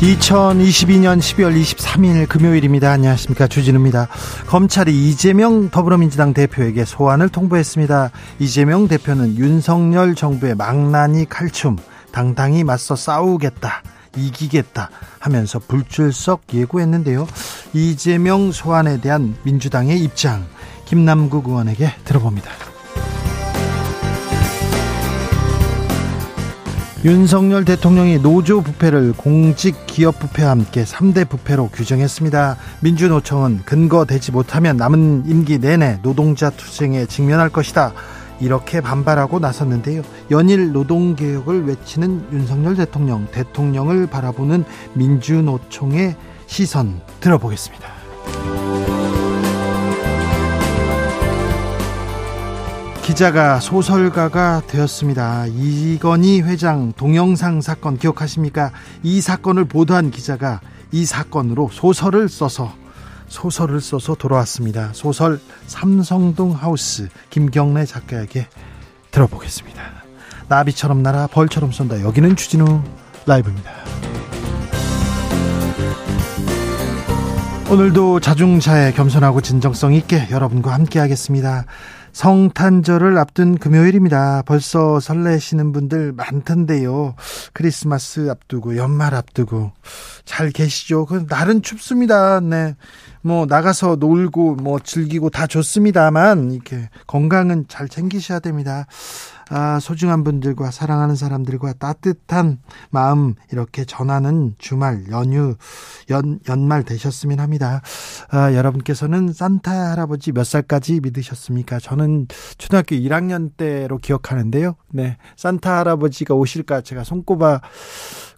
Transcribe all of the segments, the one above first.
2022년 12월 23일 금요일입니다. 안녕하십니까. 주진우입니다. 검찰이 이재명 더불어민주당 대표에게 소환을 통보했습니다. 이재명 대표는 윤석열 정부의 망나니 칼춤, 당당히 맞서 싸우겠다. 이기겠다 하면서 불출석 예고했는데요. 이재명 소환에 대한 민주당의 입장, 김남국 의원에게 들어봅니다. 윤석열 대통령이 노조 부패를 공직 기업 부패와 함께 3대 부패로 규정했습니다. 민주노총은 근거되지 못하면 남은 임기 내내 노동자 투쟁에 직면할 것이다. 이렇게 반발하고 나섰는데요. 연일 노동개혁을 외치는 윤석열 대통령, 대통령을 바라보는 민주노총의 시선 들어보겠습니다. 기자가 소설가가 되었습니다. 이건희 회장 동영상 사건 기억하십니까? 이 사건을 보도한 기자가 이 사건으로 소설을 써서 소설을 써서 돌아왔습니다. 소설 삼성동 하우스 김경래 작가에게 들어보겠습니다. 나비처럼 날아 벌처럼 쏜다. 여기는 추진우 라이브입니다. 오늘도 자중차에 겸손하고 진정성 있게 여러분과 함께 하겠습니다. 성탄절을 앞둔 금요일입니다. 벌써 설레시는 분들 많던데요. 크리스마스 앞두고 연말 앞두고 잘 계시죠? 그 날은 춥습니다. 네. 뭐 나가서 놀고 뭐 즐기고 다 좋습니다만 이렇게 건강은 잘 챙기셔야 됩니다. 아, 소중한 분들과 사랑하는 사람들과 따뜻한 마음 이렇게 전하는 주말 연휴 연 연말 되셨으면 합니다. 아, 여러분께서는 산타 할아버지 몇 살까지 믿으셨습니까? 저는 초등학교 1학년 때로 기억하는데요. 네. 산타 할아버지가 오실까 제가 손꼽아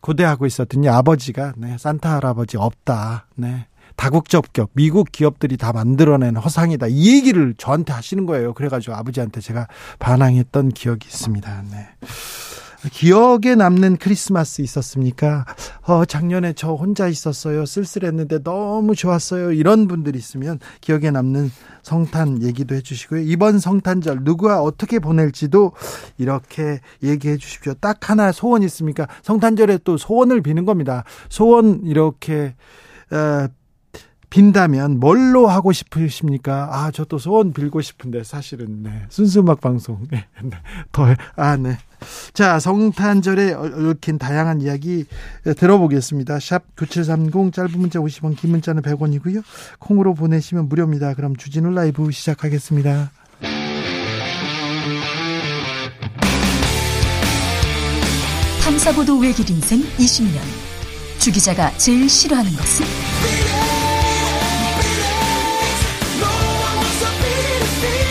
고대하고 있었더니 아버지가 네, 산타 할아버지 없다. 네. 다국적격 미국 기업들이 다 만들어낸 허상이다 이 얘기를 저한테 하시는 거예요. 그래가지고 아버지한테 제가 반항했던 기억이 있습니다. 네. 기억에 남는 크리스마스 있었습니까? 어, 작년에 저 혼자 있었어요. 쓸쓸했는데 너무 좋았어요. 이런 분들이 있으면 기억에 남는 성탄 얘기도 해주시고요. 이번 성탄절 누구와 어떻게 보낼지도 이렇게 얘기해 주십시오. 딱 하나 소원 있습니까? 성탄절에 또 소원을 비는 겁니다. 소원 이렇게 어, 빈다면 뭘로 하고 싶으십니까? 아, 저 또 소원 빌고 싶은데 사실은 네. 순수 음악 방송 네. 더 아, 네. 자, 성탄절에 얽힌 다양한 이야기 들어보겠습니다. 샵 9730 짧은 문자 50원, 긴 문자는 100원이고요. 콩으로 보내시면 무료입니다. 그럼 주진우 라이브 시작하겠습니다. 탐사보도 외길 인생 20년. 주 기자가 제일 싫어하는 것은?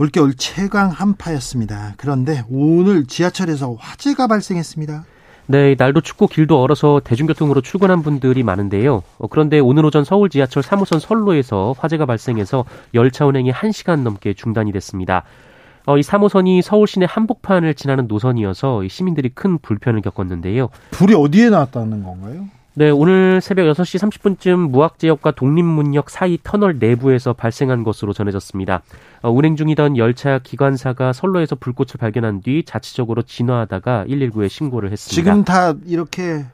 올겨울 최강 한파였습니다. 그런데 오늘 지하철에서 화재가 발생했습니다. 네, 날도 춥고 길도 얼어서 대중교통으로 출근한 분들이 많은데요. 어, 그런데 오늘 오전 서울 지하철 3호선 선로에서 화재가 발생해서 열차 운행이 1시간 넘게 중단이 됐습니다. 어, 이 3호선이 서울 시내 한복판을 지나는 노선이어서 시민들이 큰 불편을 겪었는데요. 불이 어디에 나왔다는 건가요? 네, 오늘 새벽 6시 30분쯤 무학지역과 독립문역 사이 터널 내부에서 발생한 것으로 전해졌습니다. 어, 운행 중이던 열차 기관사가 선로에서 불꽃을 발견한 뒤 자치적으로 진화하다가 119에 신고를 했습니다. 지금 다 이렇게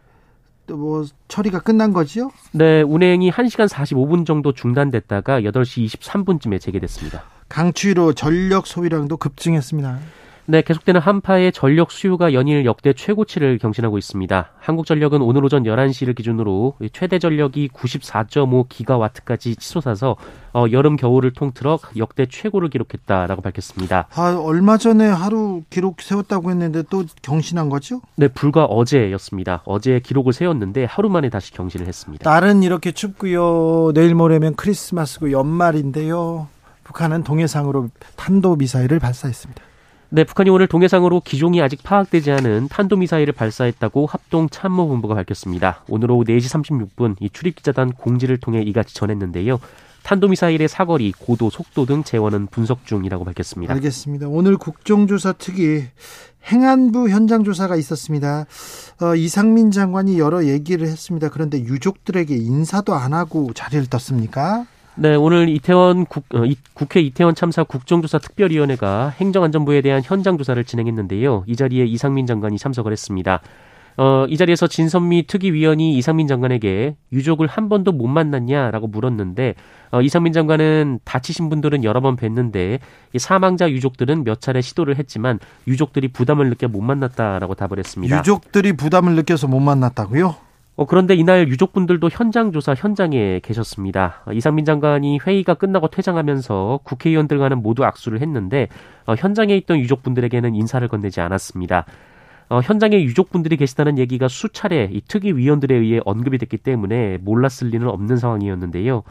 뭐 처리가 끝난 거지요? 네, 운행이 1시간 45분 정도 중단됐다가 8시 23분쯤에 재개됐습니다. 강추위로 전력 소비량도 급증했습니다. 네, 계속되는 한파에 전력 수요가 연일 역대 최고치를 경신하고 있습니다. 한국전력은 오늘 오전 11시를 기준으로 최대 전력이 94.5 기가와트까지 치솟아서 어, 여름 겨울을 통틀어 역대 최고를 기록했다라고 밝혔습니다. 아, 얼마 전에 하루 기록 세웠다고 했는데 또 경신한 거죠? 네, 불과 어제였습니다. 어제 기록을 세웠는데 하루 만에 다시 경신을 했습니다. 날은 이렇게 춥고요. 내일 모레면 크리스마스고 연말인데요. 북한은 동해상으로 탄도 미사일을 발사했습니다. 네, 북한이 오늘 동해상으로 기종이 아직 파악되지 않은 탄도미사일을 발사했다고 합동참모본부가 밝혔습니다. 오늘 오후 4시 36분 이 출입기자단 공지를 통해 이같이 전했는데요. 탄도미사일의 사거리, 고도, 속도 등 재원은 분석 중이라고 밝혔습니다. 알겠습니다. 오늘 국정조사 특위 행안부 현장 조사가 있었습니다. 어, 이상민 장관이 여러 얘기를 했습니다. 그런데 유족들에게 인사도 안 하고 자리를 떴습니까? 네, 오늘 이태원 국, 어, 이, 국회 이태원 참사 국정조사 특별위원회가 행정안전부에 대한 현장 조사를 진행했는데요. 이 자리에 이상민 장관이 참석을 했습니다. 어, 이 자리에서 진선미 특위위원이 이상민 장관에게 유족을 한 번도 못 만났냐라고 물었는데 어, 이상민 장관은 다치신 분들은 여러 번 뵀는데 이 사망자 유족들은 몇 차례 시도를 했지만 유족들이 부담을 느껴 못 만났다라고 답을 했습니다. 유족들이 부담을 느껴서 못 만났다고요? 어, 그런데 이날 유족분들도 현장 조사 현장에 계셨습니다. 어, 이상민 장관이 회의가 끝나고 퇴장하면서 국회의원들과는 모두 악수를 했는데 어, 현장에 있던 유족분들에게는 인사를 건네지 않았습니다. 어, 현장에 유족분들이 계시다는 얘기가 수차례 이 특위위원들에 의해 언급이 됐기 때문에 몰랐을 리는 없는 상황이었는데요.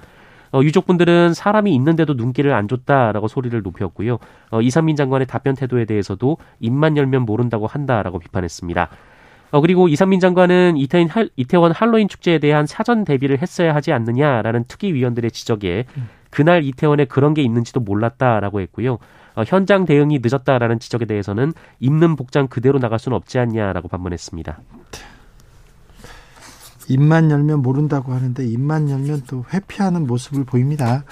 어, 유족분들은 사람이 있는데도 눈길을 안 줬다라고 소리를 높였고요. 어, 이상민 장관의 답변 태도에 대해서도 입만 열면 모른다고 한다라고 비판했습니다. 어, 그리고 이상민 장관은 이태원, 할, 이태원 할로윈 축제에 대한 사전 대비를 했어야 하지 않느냐라는 특위위원들의 지적에 그날 이태원에 그런 게 있는지도 몰랐다라고 했고요. 어, 현장 대응이 늦었다라는 지적에 대해서는 입는 복장 그대로 나갈 수는 없지 않냐라고 반문했습니다. 입만 열면 모른다고 하는데 입만 열면 또 회피하는 모습을 보입니다.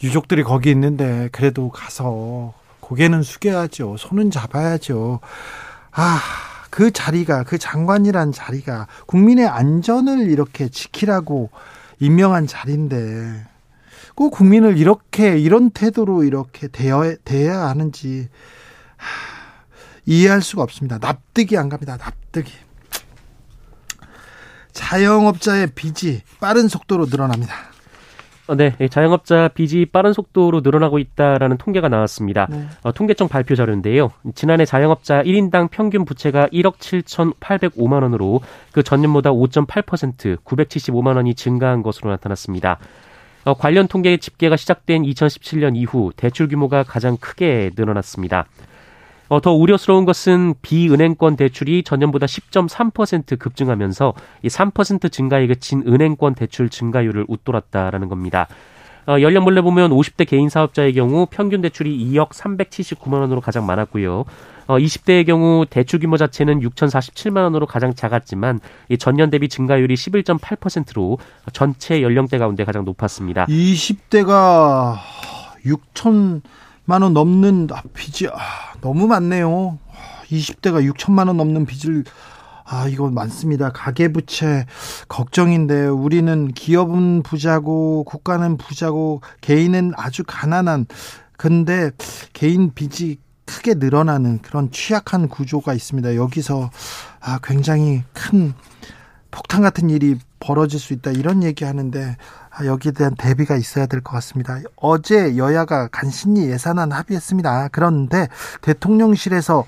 유족들이 거기 있는데 그래도 가서 고개는 숙여야죠. 손은 잡아야죠. 아, 그 자리가 그 장관이란 자리가 국민의 안전을 이렇게 지키라고 임명한 자리인데 꼭 국민을 이렇게 이런 태도로 이렇게 대여, 대해야 하는지 하, 이해할 수가 없습니다. 납득이 안 갑니다. 납득이. 자영업자의 빚이 빠른 속도로 늘어납니다. 어, 네, 자영업자 빚이 빠른 속도로 늘어나고 있다라는 통계가 나왔습니다. 네. 어, 통계청 발표 자료인데요. 지난해 자영업자 1인당 평균 부채가 1억 7,805만 원으로 그 전년보다 5.8% 975만 원이 증가한 것으로 나타났습니다. 어, 관련 통계 집계가 시작된 2017년 이후 대출 규모가 가장 크게 늘어났습니다. 어, 더 우려스러운 것은 비은행권 대출이 전년보다 10.3% 급증하면서 이 3% 증가에 그친 은행권 대출 증가율을 웃돌았다라는 겁니다. 어, 연령별로 보면 50대 개인 사업자의 경우 평균 대출이 2억 379만 원으로 가장 많았고요. 어, 20대의 경우 대출 규모 자체는 6,047만 원으로 가장 작았지만 이 전년 대비 증가율이 11.8%로 전체 연령대 가운데 가장 높았습니다. 20대가 6천 만 원 넘는 빚이 아, 너무 많네요. 20대가 6천만 원 넘는 빚을 아, 이거 많습니다. 가계부채 걱정인데 우리는 기업은 부자고 국가는 부자고 개인은 아주 가난한 근데 개인 빚이 크게 늘어나는 그런 취약한 구조가 있습니다. 여기서 아, 굉장히 큰 폭탄 같은 일이 벌어질 수 있다 이런 얘기 하는데 아, 여기에 대한 대비가 있어야 될 것 같습니다. 어제 여야가 간신히 예산안 합의했습니다. 그런데 대통령실에서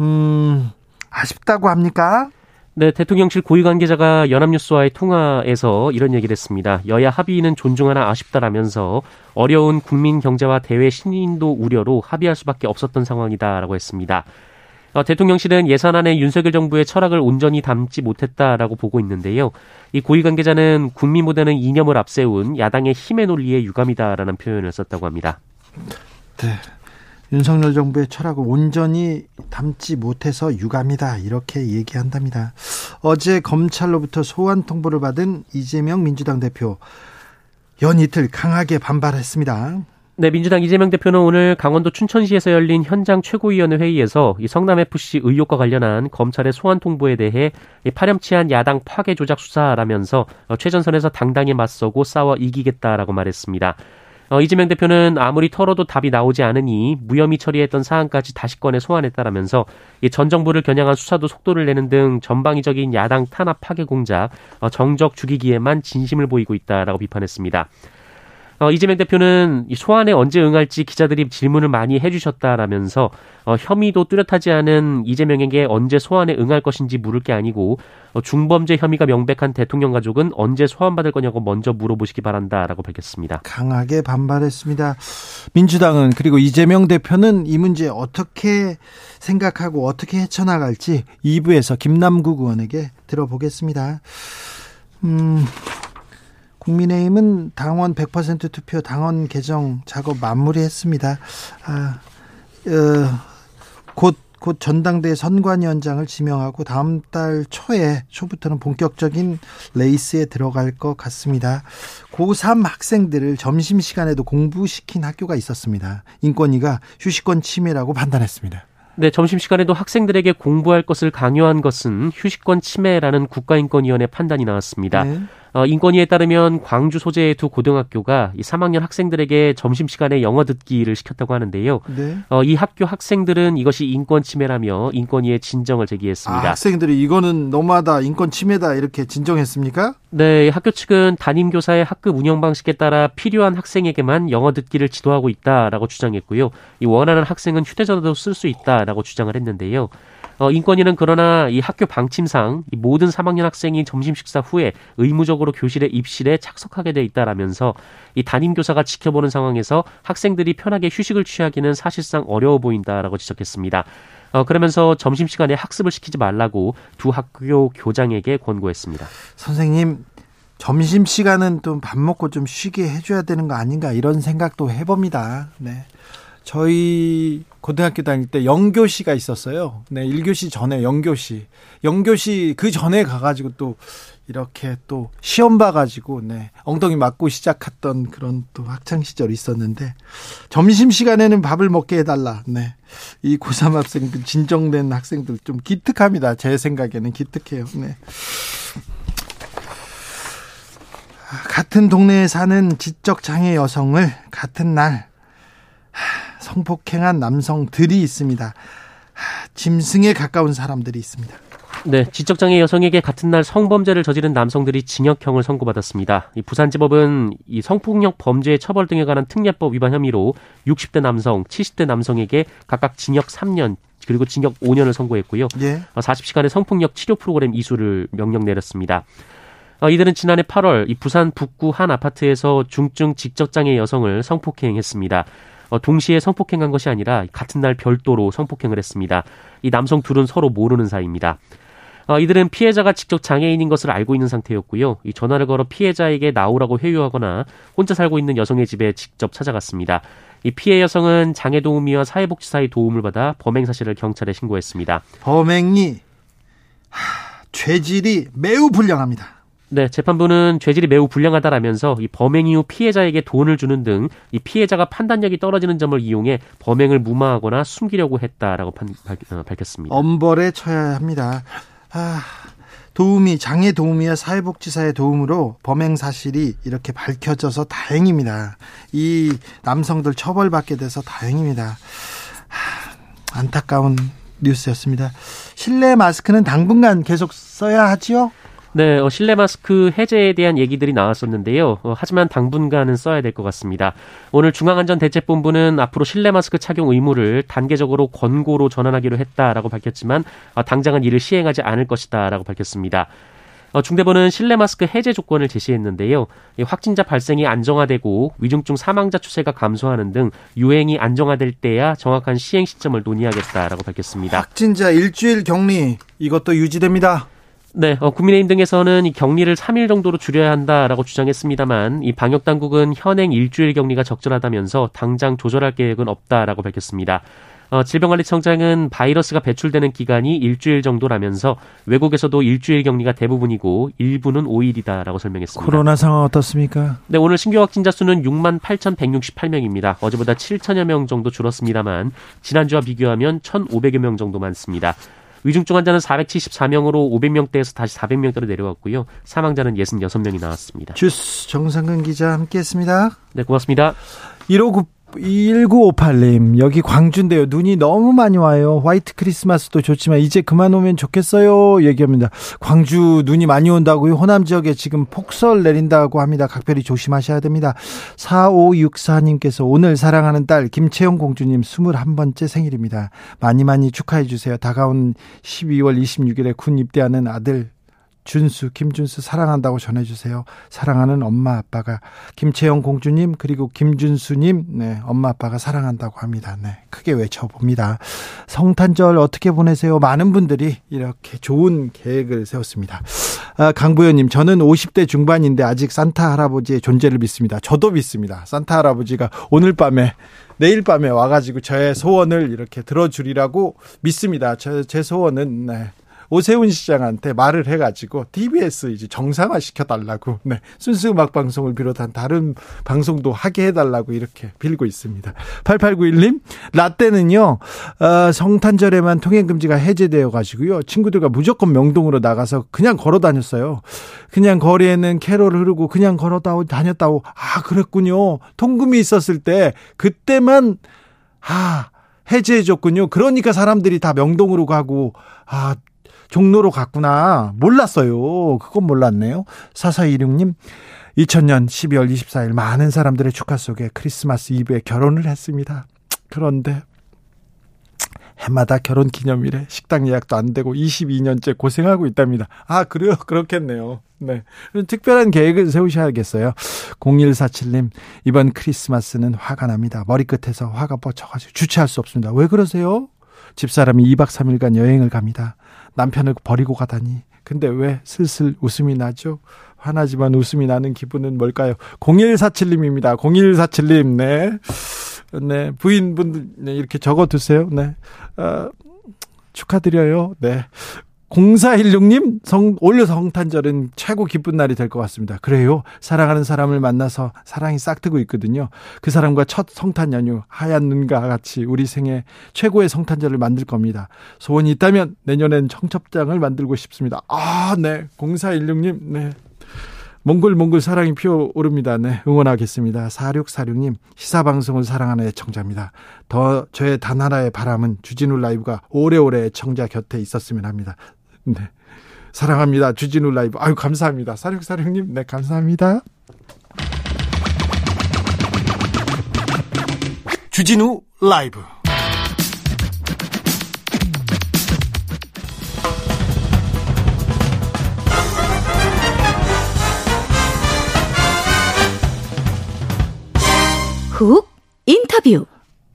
음 아쉽다고 합니까? 네, 대통령실 고위 관계자가 연합뉴스와의 통화에서 이런 얘기를 했습니다. 여야 합의는 존중하나 아쉽다라면서 어려운 국민 경제와 대외 신인도 우려로 합의할 수밖에 없었던 상황이다라고 했습니다. 어, 대통령실은 예산안에 윤석열 정부의 철학을 온전히 담지 못했다라고 보고 있는데요. 이 고위 관계자는 국민보다는 이념을 앞세운 야당의 힘의 논리에 유감이다라는 표현을 썼다고 합니다. 네. 윤석열 정부의 철학을 온전히 담지 못해서 유감이다 이렇게 얘기한답니다. 어제 검찰로부터 소환 통보를 받은 이재명 민주당 대표 연 이틀 강하게 반발했습니다. 네, 민주당 이재명 대표는 오늘 강원도 춘천시에서 열린 현장 최고위원회 회의에서 이 성남 FC 의혹과 관련한 검찰의 소환 통보에 대해 파렴치한 야당 파괴 조작 수사라면서 최전선에서 당당히 맞서고 싸워 이기겠다라고 말했습니다. 어, 이재명 대표는 아무리 털어도 답이 나오지 않으니 무혐의 처리했던 사안까지 다시 꺼내 소환했다라면서 전 정부를 겨냥한 수사도 속도를 내는 등 전방위적인 야당 탄압 파괴 공작, 어, 정적 죽이기에만 진심을 보이고 있다라고 비판했습니다. 어, 이재명 대표는 이 소환에 언제 응할지 기자들이 질문을 많이 해주셨다라면서 어, 혐의도 뚜렷하지 않은 이재명에게 언제 소환에 응할 것인지 물을 게 아니고 어, 중범죄 혐의가 명백한 대통령 가족은 언제 소환받을 거냐고 먼저 물어보시기 바란다라고 밝혔습니다. 강하게 반발했습니다. 민주당은 그리고 이재명 대표는 이 문제 어떻게 생각하고 어떻게 헤쳐나갈지 2부에서 김남국 의원에게 들어보겠습니다. 음, 국민의힘은 당원 100% 투표 당원 개정 작업 마무리했습니다. 아, 어, 곧, 곧 전당대 선관위원장을 지명하고 다음 달 초에, 초부터는 본격적인 레이스에 들어갈 것 같습니다. 고3 학생들을 점심시간에도 공부시킨 학교가 있었습니다. 인권위가 휴식권 침해라고 판단했습니다. 네, 점심시간에도 학생들에게 공부할 것을 강요한 것은 휴식권 침해라는 국가인권위원회 판단이 나왔습니다. 네. 어, 인권위에 따르면 광주 소재의 두 고등학교가 이 3학년 학생들에게 점심시간에 영어 듣기를 시켰다고 하는데요. 네. 어, 이 학교 학생들은 이것이 인권 침해라며 인권위에 진정을 제기했습니다. 아, 학생들이 이거는 너무하다, 인권 침해다 이렇게 진정했습니까? 네, 학교 측은 담임 교사의 학급 운영 방식에 따라 필요한 학생에게만 영어 듣기를 지도하고 있다라고 주장했고요. 이 원하는 학생은 휴대전화도 쓸 수 있다라고 주장을 했는데요. 어, 인권위는 그러나 이 학교 방침상 이 모든 3학년 학생이 점심 식사 후에 의무적으로 교실에 입실에 착석하게 돼 있다라면서 이 담임 교사가 지켜보는 상황에서 학생들이 편하게 휴식을 취하기는 사실상 어려워 보인다라고 지적했습니다. 어, 그러면서 점심시간에 학습을 시키지 말라고 두 학교 교장에게 권고했습니다. 선생님, 점심시간은 또밥 먹고 좀 쉬게 해줘야 되는 거 아닌가 이런 생각도 해봅니다. 네. 저희 고등학교 다닐 때 영교시가 있었어요. 네, 1교시 전에 영교시. 영교시 그 전에 가가지고 또 이렇게 또 시험 봐가지고, 네, 엉덩이 맞고 시작했던 그런 또 학창시절이 있었는데, 점심시간에는 밥을 먹게 해달라. 네. 이 고3 학생, 그 진정된 학생들 좀 기특합니다. 제 생각에는 기특해요. 네. 같은 동네에 사는 지적장애 여성을 같은 날 성폭행한 남성들이 있습니다. 짐승에 가까운 사람들이 있습니다. 네, 지적장애 여성에게 같은 날 성범죄를 저지른 남성들이 징역형을 선고받았습니다. 이 부산지법은 이 성폭력 범죄 처벌 등에 관한 특례법 위반 혐의로 60대 남성, 70대 남성에게 각각 징역 3년 그리고 징역 5년을 선고했고요. 예. 40시간의 성폭력 치료 프로그램 이수를 명령 내렸습니다. 어, 이들은 지난해 8월 이 부산 북구 한 아파트에서 중증 직접장애 여성을 성폭행했습니다. 어, 동시에 성폭행한 것이 아니라 같은 날 별도로 성폭행을 했습니다. 이 남성 둘은 서로 모르는 사이입니다. 어, 이들은 피해자가 직접 장애인인 것을 알고 있는 상태였고요. 이 전화를 걸어 피해자에게 나오라고 회유하거나 혼자 살고 있는 여성의 집에 직접 찾아갔습니다. 이 피해 여성은 장애 도우미와 사회복지사의 도움을 받아 범행 사실을 경찰에 신고했습니다. 범행이 하, 죄질이 매우 불량합니다. 네, 재판부는 죄질이 매우 불량하다라면서 이 범행 이후 피해자에게 돈을 주는 등 이 피해자가 판단력이 떨어지는 점을 이용해 범행을 무마하거나 숨기려고 했다라고 판, 밝, 어, 혔습니다 엄벌에 쳐야 합니다. 아, 도움이 장애 도우미와 사회복지사의 도움으로 범행 사실이 이렇게 밝혀져서 다행입니다. 이 남성들 처벌받게 돼서 다행입니다. 하, 안타까운 뉴스였습니다. 실내 마스크는 당분간 계속 써야 하지요? 네, 어, 실내 마스크 해제에 대한 얘기들이 나왔었는데요. 어, 하지만 당분간은 써야 될 것 같습니다. 오늘 중앙안전대책본부는 앞으로 실내 마스크 착용 의무를 단계적으로 권고로 전환하기로 했다라고 밝혔지만 어, 당장은 이를 시행하지 않을 것이다라고 밝혔습니다. 어, 중대본은 실내 마스크 해제 조건을 제시했는데요. 확진자 발생이 안정화되고 위중증 사망자 추세가 감소하는 등 유행이 안정화될 때야 정확한 시행 시점을 논의하겠다라고 밝혔습니다. 확진자 일주일 격리 이것도 유지됩니다. 네, 어, 국민의힘 등에서는 이 격리를 3일 정도로 줄여야 한다라고 주장했습니다만 이 방역 당국은 현행 일주일 격리가 적절하다면서 당장 조절할 계획은 없다라고 밝혔습니다. 어, 질병관리청장은 바이러스가 배출되는 기간이 일주일 정도라면서 외국에서도 일주일 격리가 대부분이고 일부는 5일이다라고 설명했습니다. 코로나 상황 어떻습니까? 네, 오늘 신규 확진자 수는 6만 8,168명입니다. 어제보다 7천여 명 정도 줄었습니다만 지난주와 비교하면 1,500여 명 정도 많습니다. 위중증 환자는 474명으로 500명대에서 다시 400명대로 내려왔고요. 사망자는 66명이 나왔습니다. 주스 정상근 기자 함께했습니다. 네, 고맙습니다. 159 1958님, 여기 광주인데요. 눈이 너무 많이 와요. 화이트 크리스마스도 좋지만 이제 그만 오면 좋겠어요. 얘기합니다. 광주 눈이 많이 온다고요. 호남 지역에 지금 폭설 내린다고 합니다. 각별히 조심하셔야 됩니다. 4564님께서 오늘 사랑하는 딸 김채영 공주님 21번째 생일입니다. 많이 많이 축하해 주세요. 다가온 12월 26일에 군 입대하는 아들 준수, 김준수 사랑한다고 전해주세요. 사랑하는 엄마 아빠가 김채영 공주님 그리고 김준수님, 네 엄마 아빠가 사랑한다고 합니다. 네 크게 외쳐봅니다. 성탄절 어떻게 보내세요? 많은 분들이 이렇게 좋은 계획을 세웠습니다. 아, 강보현님, 저는 50대 중반인데 아직 산타 할아버지의 존재를 믿습니다. 저도 믿습니다. 산타 할아버지가 오늘 밤에 내일 밤에 와가지고 저의 소원을 이렇게 들어주리라고 믿습니다. 저, 제 소원은 네. 오세훈 시장한테 말을 해가지고 TBS 이제 정상화 시켜달라고 네, 순수 음악 방송을 비롯한 다른 방송도 하게 해달라고 이렇게 빌고 있습니다. 8891님 라떼는요 어, 성탄절에만 통행 금지가 해제되어 가지고요 친구들과 무조건 명동으로 나가서 그냥 걸어 다녔어요. 그냥 거리에는 캐롤 흐르고 그냥 걸어 다녔다고 아 그랬군요. 통금이 있었을 때 그때만 아 해제해줬군요. 그러니까 사람들이 다 명동으로 가고 아 종로로 갔구나. 몰랐어요. 그건 몰랐네요. 4416님, 2000년 12월 24일 많은 사람들의 축하 속에 크리스마스 이브에 결혼을 했습니다. 그런데 해마다 결혼 기념일에 식당 예약도 안 되고 22년째 고생하고 있답니다. 아, 그래요? 그렇겠네요. 네. 특별한 계획을 세우셔야겠어요. 0147님, 이번 크리스마스는 화가 납니다. 머리끝에서 화가 뻗쳐가지고 주체할 수 없습니다. 왜 그러세요? 집사람이 2박 3일간 여행을 갑니다. 남편을 버리고 가다니. 근데 왜 슬슬 웃음이 나죠? 화나지만 웃음이 나는 기분은 뭘까요? 0147님입니다. 0147님, 네. 네. 부인분들, 네. 이렇게 적어 두세요. 네. 어, 축하드려요. 네. 0416님, 성, 올려 성탄절은 최고 기쁜 날이 될 것 같습니다. 그래요. 사랑하는 사람을 만나서 사랑이 싹트고 있거든요. 그 사람과 첫 성탄 연휴, 하얀 눈과 같이 우리 생애 최고의 성탄절을 만들 겁니다. 소원이 있다면 내년엔 청첩장을 만들고 싶습니다. 아, 네. 0416님, 네. 몽글몽글 사랑이 피어오릅니다. 네, 응원하겠습니다. 4646님, 시사방송을 사랑하는 애청자입니다. 더, 저의 단 하나의 바람은 주진우 라이브가 오래오래 애청자 곁에 있었으면 합니다. 네. 사랑합니다. 주진우 라이브. 아유, 감사합니다. 사육사육님, 네, 감사합니다. 주진우 라이브. 훅 인터뷰.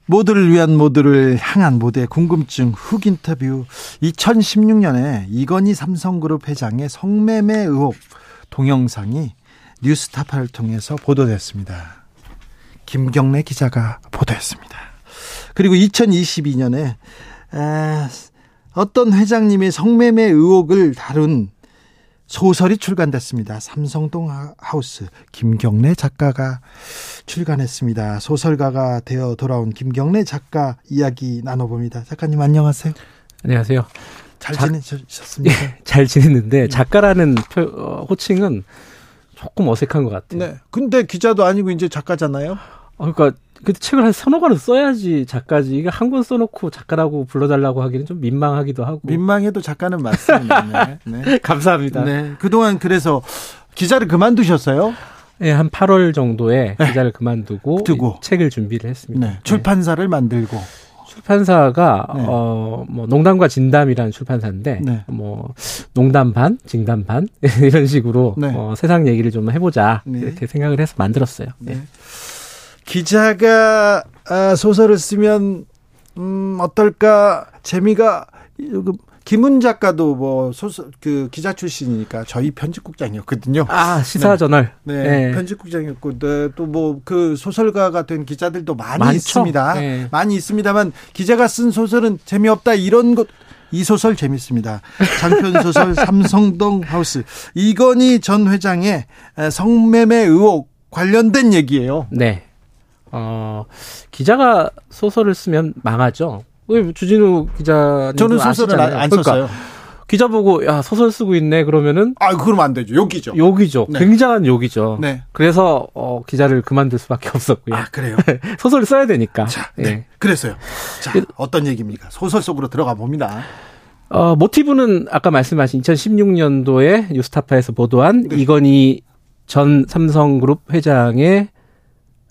모두를 위한 모두를 향한 모두의 궁금증 훅 인터뷰 2016년에 이건희 삼성그룹 회장의 성매매 의혹 동영상이 뉴스타파를 통해서 보도됐습니다. 김경래 기자가 보도했습니다. 그리고 2022년에 어떤 회장님의 성매매 의혹을 다룬 소설이 출간됐습니다. 삼성동 하우스 김경래 작가가 출간했습니다. 소설가가 되어 돌아온 김경래 작가 이야기 나눠봅니다. 작가님 안녕하세요. 안녕하세요. 잘 지내셨습니까? 예, 잘 지냈는데 작가라는 표, 어, 호칭은 조금 어색한 것 같아요. 네. 근데 기자도 아니고 이제 작가잖아요. 어, 그러니까 그 책을 한 서너 권을 써야지 작가지. 이게 한 권 써놓고 작가라고 불러달라고 하기는 좀 민망하기도 하고. 민망해도 작가는 맞습니다. 네. 네. 감사합니다. 네. 그동안 그래서 기자를 그만두셨어요? 네, 한 8월 정도에 네. 기자를 그만두고 두고. 책을 준비를 했습니다. 네. 출판사를 만들고. 출판사가 네. 어뭐 농담과 진담이라는 출판사인데 네. 뭐 농담 반, 진담 반 이런 식으로 네. 어, 세상 얘기를 좀 해보자 네. 이렇게 생각을 해서 만들었어요. 네. 기자가 아, 소설을 쓰면 음 어떨까 재미가 김은 작가도 뭐 소설 그 기자 출신이니까 저희 편집국장이었거든요. 아 시사 저널. 네, 네. 네. 편집국장이었고 네, 또뭐 그 소설가가 된 기자들도 많이 많죠. 있습니다. 네. 많이 있습니다만 기자가 쓴 소설은 재미없다 이런 것. 이 소설 재밌습니다. 장편 소설 삼성동 하우스 이건희 전 회장의 성매매 의혹 관련된 얘기예요. 네. 어, 기자가 소설을 쓰면 망하죠. 주진우 기자 저는 소설을 안, 안 그러니까 썼어요. 기자 보고 야 소설 쓰고 있네 그러면은 아 그러면 안 되죠 욕이죠 욕이죠 네. 굉장한 욕이죠 네. 그래서 어, 기자를 그만둘 수밖에 없었고요 아 그래요 소설을 써야 되니까 자 네. 예. 그랬어요 자 어떤 얘기입니까 소설 속으로 들어가 봅니다 어 모티브는 아까 말씀하신 2016년도에 뉴스타파에서 보도한 네. 이건희 전 삼성그룹 회장의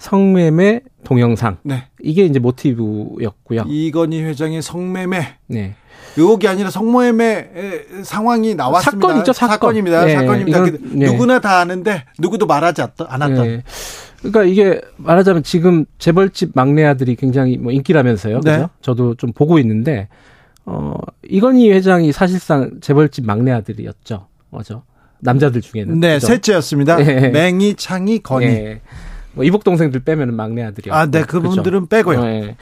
성매매 동영상. 네. 이게 이제 모티브였고요. 이건희 회장의 성매매. 네. 의혹이 아니라 성매매 상황이 나왔습니다. 사건이죠, 사건. 사건입니다. 네. 사건입니다. 이건, 네. 누구나 다 아는데 누구도 말하지 않았던. 네. 그러니까 이게 말하자면 지금 재벌집 막내 아들이 굉장히 뭐 인기라면서요. 네. 그죠? 저도 좀 보고 있는데 어 이건희 회장이 사실상 재벌집 막내 아들이었죠. 맞죠? 남자들 중에는. 네, 그죠? 셋째였습니다. 네. 맹이, 창이, 건희. 네. 뭐 이복 동생들 빼면은 막내 아들이요. 아, 네, 그분들은 그렇죠? 빼고요. 네.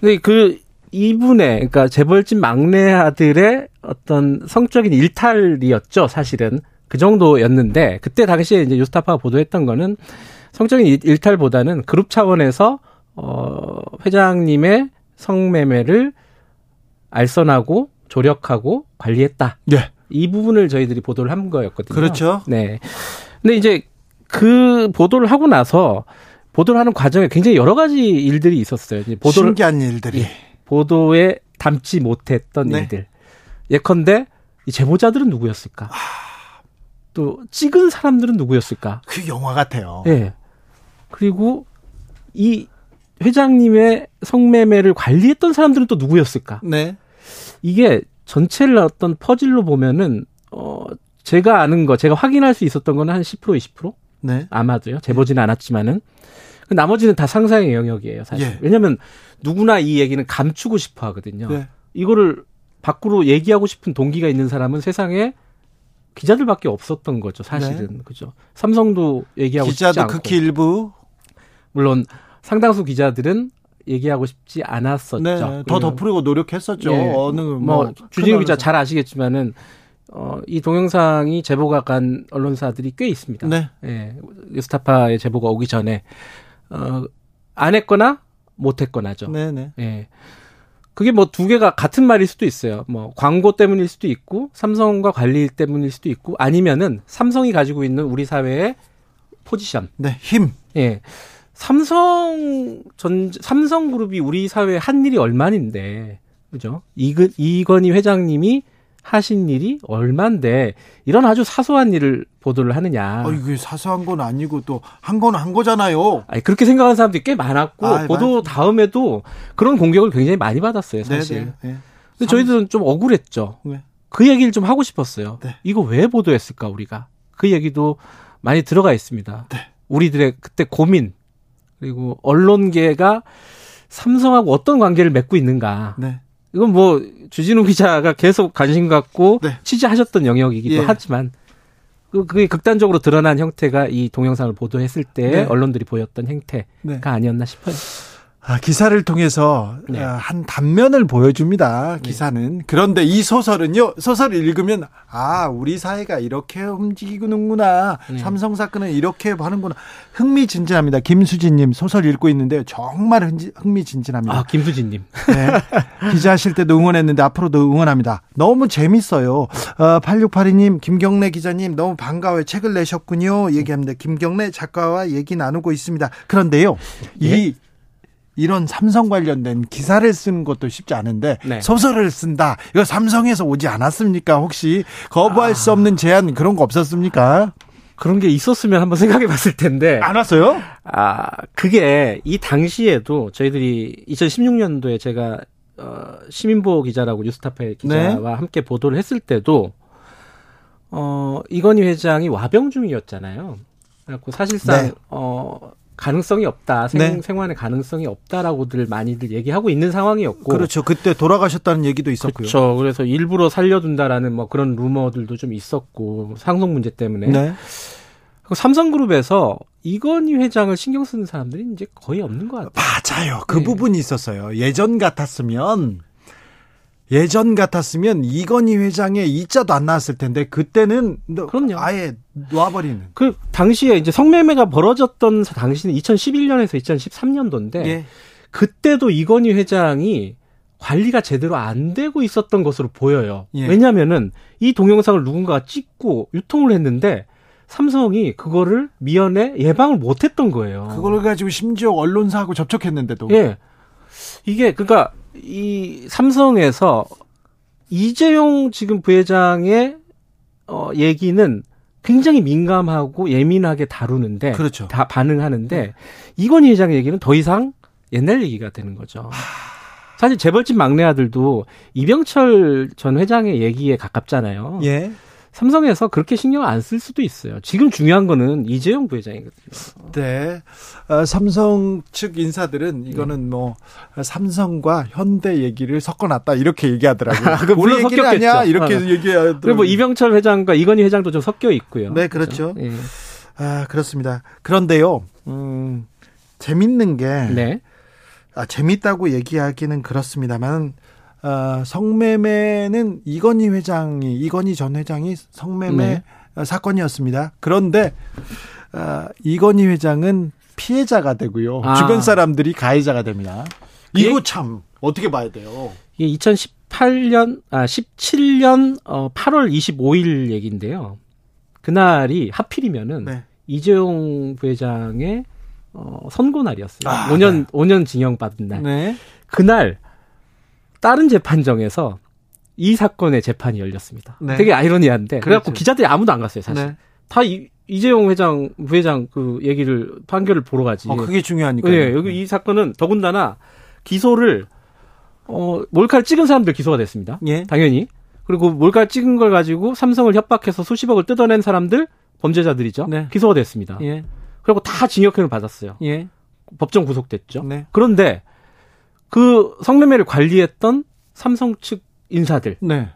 근데 그 이분의 그러니까 재벌집 막내 아들의 어떤 성적인 일탈이었죠, 사실은. 그 정도였는데 그때 당시에 이제 유스타파가 보도했던 거는 성적인 일탈보다는 그룹 차원에서 어 회장님의 성매매를 알선하고 조력하고 관리했다. 네. 이 부분을 저희들이 보도를 한 거였거든요. 그렇죠. 네. 근데 이제 그 보도를 하고 나서 보도를 하는 과정에 굉장히 여러 가지 일들이 있었어요. 보도를 신기한 일들이 예, 보도에 담지 못했던 네. 일들. 예컨대 이 제보자들은 누구였을까? 아... 또 찍은 사람들은 누구였을까? 그 영화 같아요. 예. 네. 그리고 이 회장님의 성매매를 관리했던 사람들은 또 누구였을까? 네. 이게 전체를 어떤 퍼즐로 보면은 어 제가 아는 거, 제가 확인할 수 있었던 거는 한 10% 20%? 네. 아마도요. 재보지는 않았지만은 그 나머지는 다 상상의 영역이에요, 사실. 예. 왜냐면 누구나 이 얘기는 감추고 싶어 하거든요. 네. 이거를 밖으로 얘기하고 싶은 동기가 있는 사람은 세상에 기자들밖에 없었던 거죠, 사실은. 네. 그죠. 삼성도 얘기하고 싶지 않고. 극히 일부 물론 상당수 기자들은 얘기하고 싶지 않았었죠. 네, 더 덮으려고 노력했었죠. 네. 어느 뭐, 뭐 주진우 기자 잘 아시겠지만은 어, 이 동영상이 제보가 간 언론사들이 꽤 있습니다. 네. 예. 뉴스타파의 제보가 오기 전에 어, 안 했거나 못 했거나죠. 네, 네. 예. 그게 뭐 두 개가 같은 말일 수도 있어요. 뭐 광고 때문일 수도 있고 삼성과 관리 때문일 수도 있고 아니면은 삼성이 가지고 있는 우리 사회의 포지션. 네, 힘. 예. 삼성 전 삼성그룹이 우리 사회에 한 일이 얼마인데 그죠? 이근 이건희 회장님이 하신 일이 얼만데 이런 아주 사소한 일을 보도를 하느냐. 어, 이게 사소한 건 아니고 또 한 건 한 거잖아요. 아니, 그렇게 생각하는 사람들이 꽤 많았고 아, 보도 맞... 다음에도 그런 공격을 굉장히 많이 받았어요, 사실. 네네, 네. 근데 저희들은 좀 억울했죠. 네. 그 얘기를 좀 하고 싶었어요. 네. 이거 왜 보도했을까 우리가? 그 얘기도 많이 들어가 있습니다. 네. 우리들의 그때 고민 그리고 언론계가 삼성하고 어떤 관계를 맺고 있는가. 네. 이건 뭐 주진우 기자가 계속 관심 갖고 네. 취재하셨던 영역이기도 예. 하지만 그 그게 극단적으로 드러난 형태가 이 동영상을 보도했을 때 네. 언론들이 보였던 행태가 네. 아니었나 싶어요. 아, 기사를 통해서 네. 아, 한 단면을 보여줍니다. 네. 기사는. 네. 그런데 이 소설은요. 소설을 읽으면 아 우리 사회가 이렇게 움직이는구나. 네. 삼성 사건은 이렇게 하는구나. 흥미진진합니다. 김수진님 소설 읽고 있는데요. 정말 흥미진진합니다. 아 김수진님. 네. 기자하실 때도 응원했는데 앞으로도 응원합니다. 너무 재밌어요. 어, 8682님, 김경래 기자님 너무 반가워요. 책을 내셨군요. 얘기합니다. 김경래 작가와 얘기 나누고 있습니다. 그런데요. 예? 이 이런 삼성 관련된 기사를 쓰는 것도 쉽지 않은데 네. 소설을 쓴다. 이거 삼성에서 오지 않았습니까? 혹시 거부할 아. 수 없는 제안 그런 거 없었습니까? 그런 게 있었으면 한번 생각해 봤을 텐데. 안 왔어요? 아, 그게 이 당시에도 저희들이 2016년도에 제가 어, 시민보 기자라고 뉴스타파의 기자와 네. 함께 보도를 했을 때도 어, 이건희 회장이 와병 중이었잖아요. 그래갖고 사실상 네. 어, 가능성이 없다. 생, 네. 생환의 가능성이 없다라고들 많이들 얘기하고 있는 상황이었고. 그렇죠. 그때 돌아가셨다는 얘기도 있었고요. 그렇죠. 그래서 일부러 살려둔다라는 뭐 그런 루머들도 좀 있었고 상속 문제 때문에. 네. 삼성그룹에서 이건희 회장을 신경 쓰는 사람들이 이제 거의 없는 것 같아요. 맞아요. 그 네. 부분이 있었어요. 예전 같았으면 예전 같았으면 이건희 회장의 이자도 안 나왔을 텐데 그때는 그럼요. 아예 놓아버리는. 그 당시에 이제 성매매가 벌어졌던 당시는 2011년에서 2013년도인데 예. 그때도 이건희 회장이 관리가 제대로 안 되고 있었던 것으로 보여요. 예. 왜냐면은 이 동영상을 누군가가 찍고 유통을 했는데 삼성이 그거를 미연에 예방을 못 했던 거예요. 그걸 가지고 심지어 언론사하고 접촉했는데도. 예. 이게 그러니까 이 삼성에서 이재용 지금 부회장의 어 얘기는 굉장히 민감하고 예민하게 다루는데 그렇죠. 다 반응하는데 이건희 회장 얘기는 더 이상 옛날 얘기가 되는 거죠. 사실 재벌집 막내 아들도 이병철 전 회장의 얘기에 가깝잖아요. 예. 삼성에서 그렇게 신경 안 쓸 수도 있어요. 지금 중요한 거는 이재용 부회장이거든요. 네. 어, 삼성 측 인사들은 이거는 네. 뭐 삼성과 현대 얘기를 섞어놨다 이렇게 얘기하더라고요. 아, 그 물론 섞였겠죠. 아니야? 이렇게 어. 얘기하더라고요. 그리고 뭐 이병철 회장과 이건희 회장도 좀 섞여 있고요. 네, 그렇죠. 네. 아 그렇습니다. 그런데요, 음, 재밌는 게 네. 아, 재밌다고 얘기하기는 그렇습니다만 어, 성매매는 이건희 회장이 이건희 전 회장이 성매매 네. 어, 사건이었습니다. 그런데 어, 이건희 회장은 피해자가 되고요. 아. 주변 사람들이 가해자가 됩니다. 이거 참 어떻게 봐야 돼요? 이게 2018년 아 17년 어 8월 25일 얘기인데요. 그날이 하필이면은 네. 이재용 부회장의 어, 선고 날이었어요. 아, 5년 네. 5년 징역 받은 날. 네. 그날 다른 재판정에서 이 사건의 재판이 열렸습니다. 네. 되게 아이러니한데 그렇죠. 그래갖고 기자들이 아무도 안 갔어요, 사실. 네. 다 이, 이재용 회장 부회장 그 얘기를 판결을 보러 가지. 어, 그게 중요하니까. 네, 여기 이 사건은 더군다나 기소를 어 몰카를 찍은 사람들 기소가 됐습니다. 예. 당연히. 그리고 몰카 찍은 걸 가지고 삼성을 협박해서 수십억을 뜯어낸 사람들 범죄자들이죠. 네. 기소가 됐습니다. 예. 그리고 다 징역형을 받았어요. 예. 법정 구속됐죠. 네. 그런데 그 성매매를 관리했던 삼성 측 인사들. 네.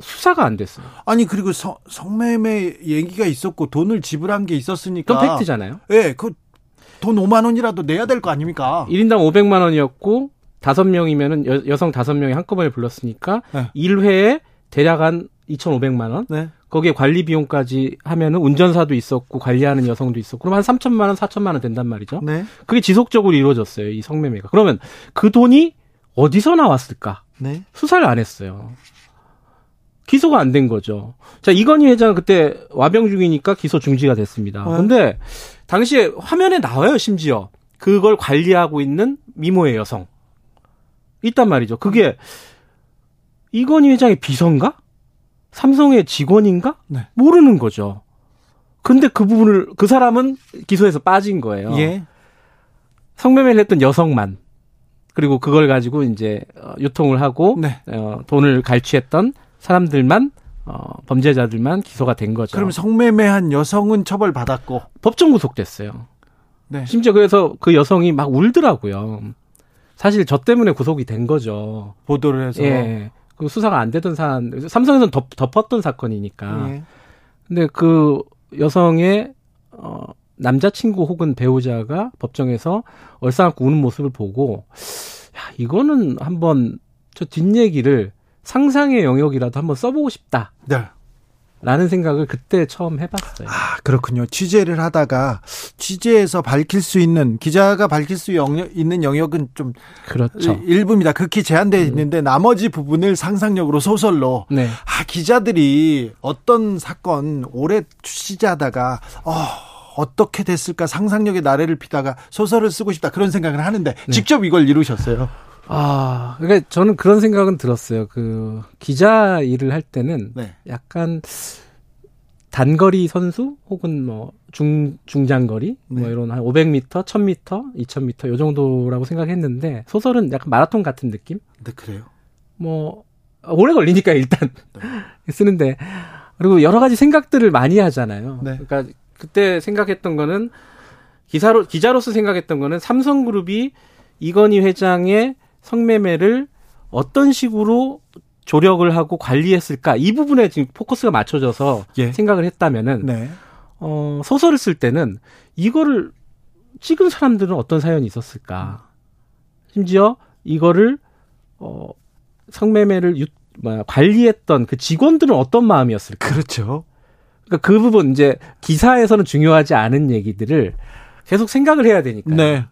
수사가 안 됐어요. 아니 그리고 서, 성매매 얘기가 있었고 돈을 지불한 게 있었으니까. 그건 팩트잖아요. 예, 네, 그돈 5만 원이라도 내야 될 거 아닙니까? 1인당 500만 원이었고 다섯 명이면은 여, 성 다섯 명이 한꺼번에 불렀으니까 네. 1회에 대략 한 2,500만 원. 네. 거기에 관리 비용까지 하면은 운전사도 있었고 관리하는 여성도 있었고 그럼 한 3천만 원, 4천만 원 된단 말이죠. 네. 그게 지속적으로 이루어졌어요. 이 성매매가. 그러면 그 돈이 어디서 나왔을까? 네. 수사를 안 했어요. 기소가 안 된 거죠. 자, 이건희 회장은 그때 와병 중이니까 기소 중지가 됐습니다. 네. 근데 당시에 화면에 나와요, 심지어. 그걸 관리하고 있는 미모의 여성. 있단 말이죠. 그게 이건희 회장의 비서인가? 삼성의 직원인가? 네. 모르는 거죠. 근데 그 부분을 그 사람은 기소에서 빠진 거예요. 예. 성매매를 했던 여성만 그리고 그걸 가지고 이제 어, 유통을 하고 네. 어, 돈을 갈취했던 사람들만 어, 범죄자들만 기소가 된 거죠. 그럼 성매매한 여성은 처벌받았고 법정 구속됐어요. 네. 심지어 그래서 그 여성이 막 울더라고요. 사실 저 때문에 구속이 된 거죠. 보도를 해서. 예. 그 수사가 안 되던 사안, 삼성에서는 덮, 덮었던 사건이니까. 예. 근데 그 여성의 어 남자친구 혹은 배우자가 법정에서 얼싸안고 우는 모습을 보고 야 이거는 한번 저 뒷얘기를 상상의 영역이라도 한번 써보고 싶다. 네. 라는 생각을 그때 처음 해봤어요. 아, 그렇군요. 취재를 하다가 취재에서 밝힐 수 있는 기자가 밝힐 수 영역, 있는 영역은 좀 그렇죠. 일부입니다. 극히 제한되어 음. 있는데 나머지 부분을 상상력으로 소설로 네. 아, 기자들이 어떤 사건 오래 취재하다가 어, 어떻게 됐을까 상상력의 나래를 피다가 소설을 쓰고 싶다 그런 생각을 하는데 네. 직접 이걸 이루셨어요. 아, 그러니까 저는 그런 생각은 들었어요. 그 기자 일을 할 때는 네. 약간 단거리 선수 혹은 뭐 중 중장거리 뭐 네. 뭐 이런 한 500m, 1000m, 2000m 요 정도라고 생각했는데 소설은 약간 마라톤 같은 느낌? 네, 그래요. 뭐 오래 걸리니까 일단 네. 쓰는데 그리고 여러 가지 생각들을 많이 하잖아요. 네. 그러니까 그때 생각했던 거는 기사로 기자로서 생각했던 거는 삼성그룹이 이건희 회장의 성매매를 어떤 식으로 조력을 하고 관리했을까 이 부분에 지금 포커스가 맞춰져서 예. 생각을 했다면은 네. 어, 소설을 쓸 때는 이거를 찍은 사람들은 어떤 사연이 있었을까 심지어 이거를 어, 성매매를 유, 뭐야, 관리했던 그 직원들은 어떤 마음이었을까 그렇죠. 그러니까 그 부분 이제 기사에서는 중요하지 않은 얘기들을 계속 생각을 해야 되니까. 네.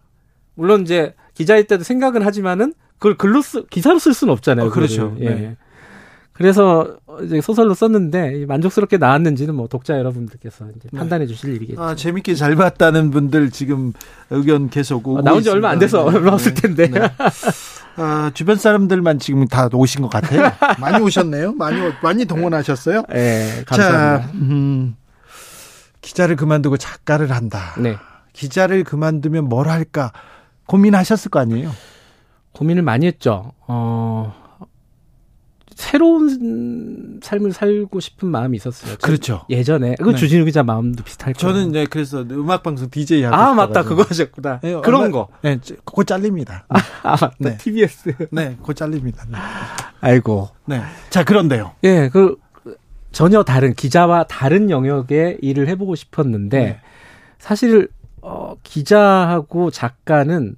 물론 이제 기자일 때도 생각은 하지만은 그걸 글로 쓰 기사로 쓸 수는 없잖아요. 어, 그렇죠. 예. 네. 그래서 이제 소설로 썼는데 만족스럽게 나왔는지는 뭐 독자 여러분들께서 이제 네. 판단해 주실 일이겠죠. 아, 재밌게 잘 봤다는 분들 지금 의견 계속 오고 아, 나온 지 얼마 안 돼서 네. 올라왔을 텐데. 네. 아, 주변 사람들만 지금 다 오신 것 같아요. 많이 오셨네요. 많이 많이 동원하셨어요. 네, 감사합니다. 자, 음, 기자를 그만두고 작가를 한다. 네. 기자를 그만두면 뭘 할까 고민하셨을 거 아니에요? 고민을 많이 했죠. 어, 새로운 삶을 살고 싶은 마음이 있었어요. 그렇죠. 예전에 그 네. 주진우 기자 마음도 비슷할 거예요. 저는 이제 그래서 음악 방송 DJ 하고 아 맞다 그거 하셨구나. 네, 그런 거. 네, 그거 잘립니다. 아, 아 맞다. 네. TBS. 네, 그거 잘립니다. 네. 아이고. 네. 자 그런데요. 예, 그 전혀 다른 기자와 다른 영역의 일을 해보고 싶었는데 네. 사실 어, 기자하고 작가는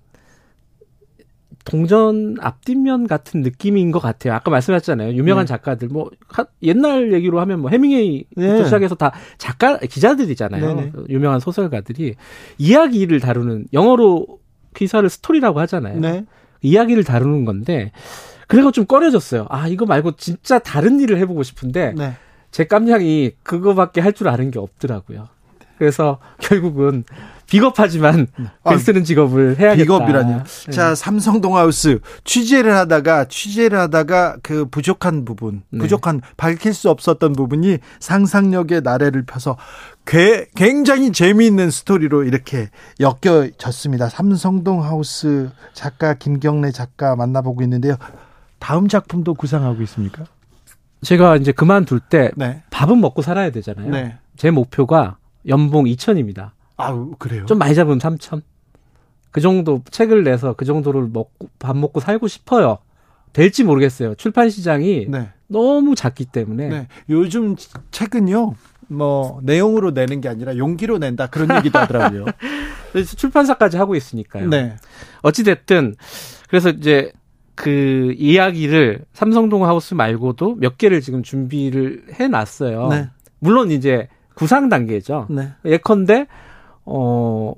동전 앞뒷면 같은 느낌인 것 같아요. 아까 말씀하셨잖아요. 유명한 네. 작가들 뭐 하, 옛날 얘기로 하면 뭐 해밍웨이부터 네. 시작해서 다 작가 기자들이잖아요. 네네. 유명한 소설가들이 이야기를 다루는 영어로 기사를 스토리라고 하잖아요. 네. 이야기를 다루는 건데 그래서 좀 꺼려졌어요. 아 이거 말고 진짜 다른 일을 해보고 싶은데 네. 제 깜냥이 그거밖에 할 줄 아는 게 없더라고요. 그래서 결국은 비겁하지만 아, 글 쓰는 직업을 해야겠다. 비겁이라뇨. 네. 자, 삼성동하우스 취재를 하다가 취재를 하다가 그 부족한 부분, 네. 부족한 밝힐 수 없었던 부분이 상상력의 나래를 펴서 굉장히 재미있는 스토리로 이렇게 엮여졌습니다. 삼성동하우스 작가 김경래 작가 만나보고 있는데요. 다음 작품도 구상하고 있습니까? 제가 이제 그만둘 때 네. 밥은 먹고 살아야 되잖아요. 네. 제 목표가 연봉 2천입니다. 아, 그래요? 좀 많이 잡으면 3천. 그 정도 책을 내서 그 정도를 먹고 밥 먹고 살고 싶어요. 될지 모르겠어요. 출판 시장이 네. 너무 작기 때문에. 네. 요즘 책은요. 뭐 내용으로 내는 게 아니라 용기로 낸다 그런 얘기도 하더라고요. 그래서 출판사까지 하고 있으니까요. 네. 어찌 됐든 그래서 이제 그 이야기를 삼성동 하우스 말고도 몇 개를 지금 준비를 해 놨어요. 네. 물론 이제 구상 단계죠. 네. 예컨대 어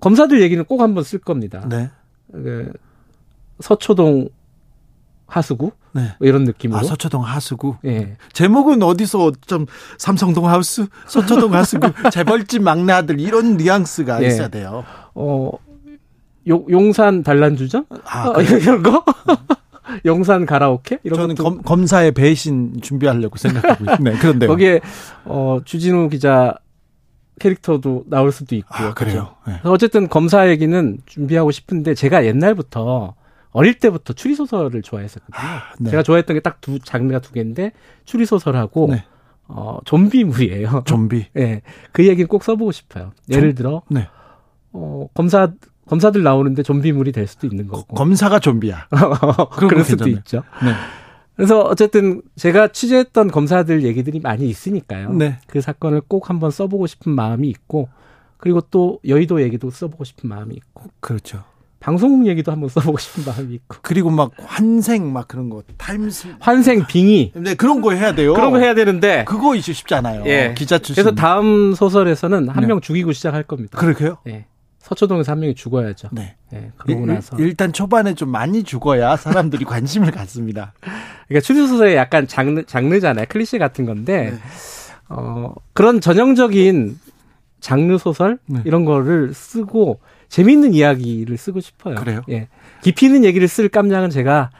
검사들 얘기는 꼭 한번 쓸 겁니다. 네. 그 서초동 하수구 네. 뭐 이런 느낌으로. 아, 서초동 하수구. 예. 제목은 어디서 좀 삼성동 하우스, 서초동 하수구, 재벌집 막내 아들 이런 뉘앙스가 예. 있어야 돼요. 어 용, 용산 단란주점? 아, 어, 이런 거? 용산 가라오케? 이런 저는 검, 검사의 배신 준비하려고 생각하고 있네. 그런데 거기에 어 주진우 기자 캐릭터도 나올 수도 있고요. 아, 그래요. 네. 어쨌든 검사 얘기는 준비하고 싶은데 제가 옛날부터 어릴 때부터 추리 소설을 좋아했었거든요. 아, 네. 제가 좋아했던 게 딱 두 장르가 두 개인데 추리 소설하고 네. 어 좀비물이에요. 좀비. 예. 네. 그 얘기는 꼭 써보고 싶어요. 예를 들어 네. 어 검사 검사들 나오는데 좀비물이 될 수도 있는 거고. 검사가 좀비야. 그럴 수도 있죠. 네. 그래서 어쨌든 제가 취재했던 검사들 얘기들이 많이 있으니까요. 네. 그 사건을 꼭 한번 써보고 싶은 마음이 있고, 그리고 또 여의도 얘기도 써보고 싶은 마음이 있고. 그렇죠. 방송국 얘기도 한번 써보고 싶은 마음이 있고. 그리고 막 환생 막 그런 거 타임스 환생 빙의. 네 그런 거 해야 돼요. 그런 거 해야 되는데 그거 이제 쉽지 않아요. 예. 기자 출신. 그래서 다음 소설에서는 한명 네. 죽이고 시작할 겁니다. 그렇게요? 예. 서초동에서 한 명이 죽어야죠. 네. 네 그러고 나서 일, 단 초반에 좀 많이 죽어야 사람들이 관심을 갖습니다. 그러니까 추리소설의 약간 장르 장르잖아요. 클리셰 같은 건데 네. 어 그런 전형적인 장르 소설 네. 이런 거를 쓰고 재미있는 이야기를 쓰고 싶어요. 그래요? 예. 깊이 있는 얘기를 쓸 깜냥은 제가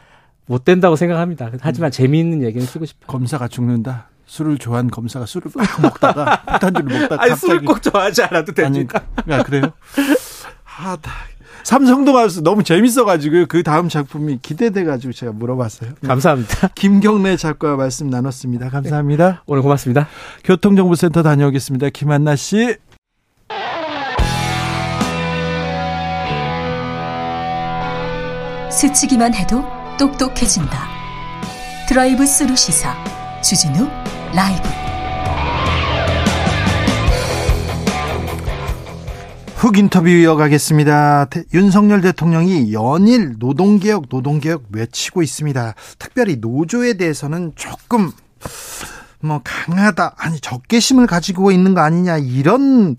못 된다고 생각합니다. 하지만 음. 재미있는 얘기는 쓰고 싶어요. 검사가 죽는다. 술을 좋아하는 검사가 술을 막 먹다가 폭탄주를 먹다가 아니, 술을 꼭 좋아하지 않아도 됩니까? 아니, 야, 그래요? 아, 삼성동 하우스 너무 재밌어가지고 그 다음 작품이 기대돼가지고 제가 물어봤어요. 감사합니다. 김경래 작가와 말씀 나눴습니다. 감사합니다. 네, 오늘 고맙습니다. 교통정보센터 다녀오겠습니다. 김한나 씨. 스치기만 해도 똑똑해진다. 드라이브 스루 시사 주진우 라이브 훅 인터뷰 이어가겠습니다. 윤석열 대통령이 연일 노동개혁, 노동개혁 외치고 있습니다. 특별히 노조에 대해서는 조금 뭐 강하다, 아니 적개심을 가지고 있는 거 아니냐 이런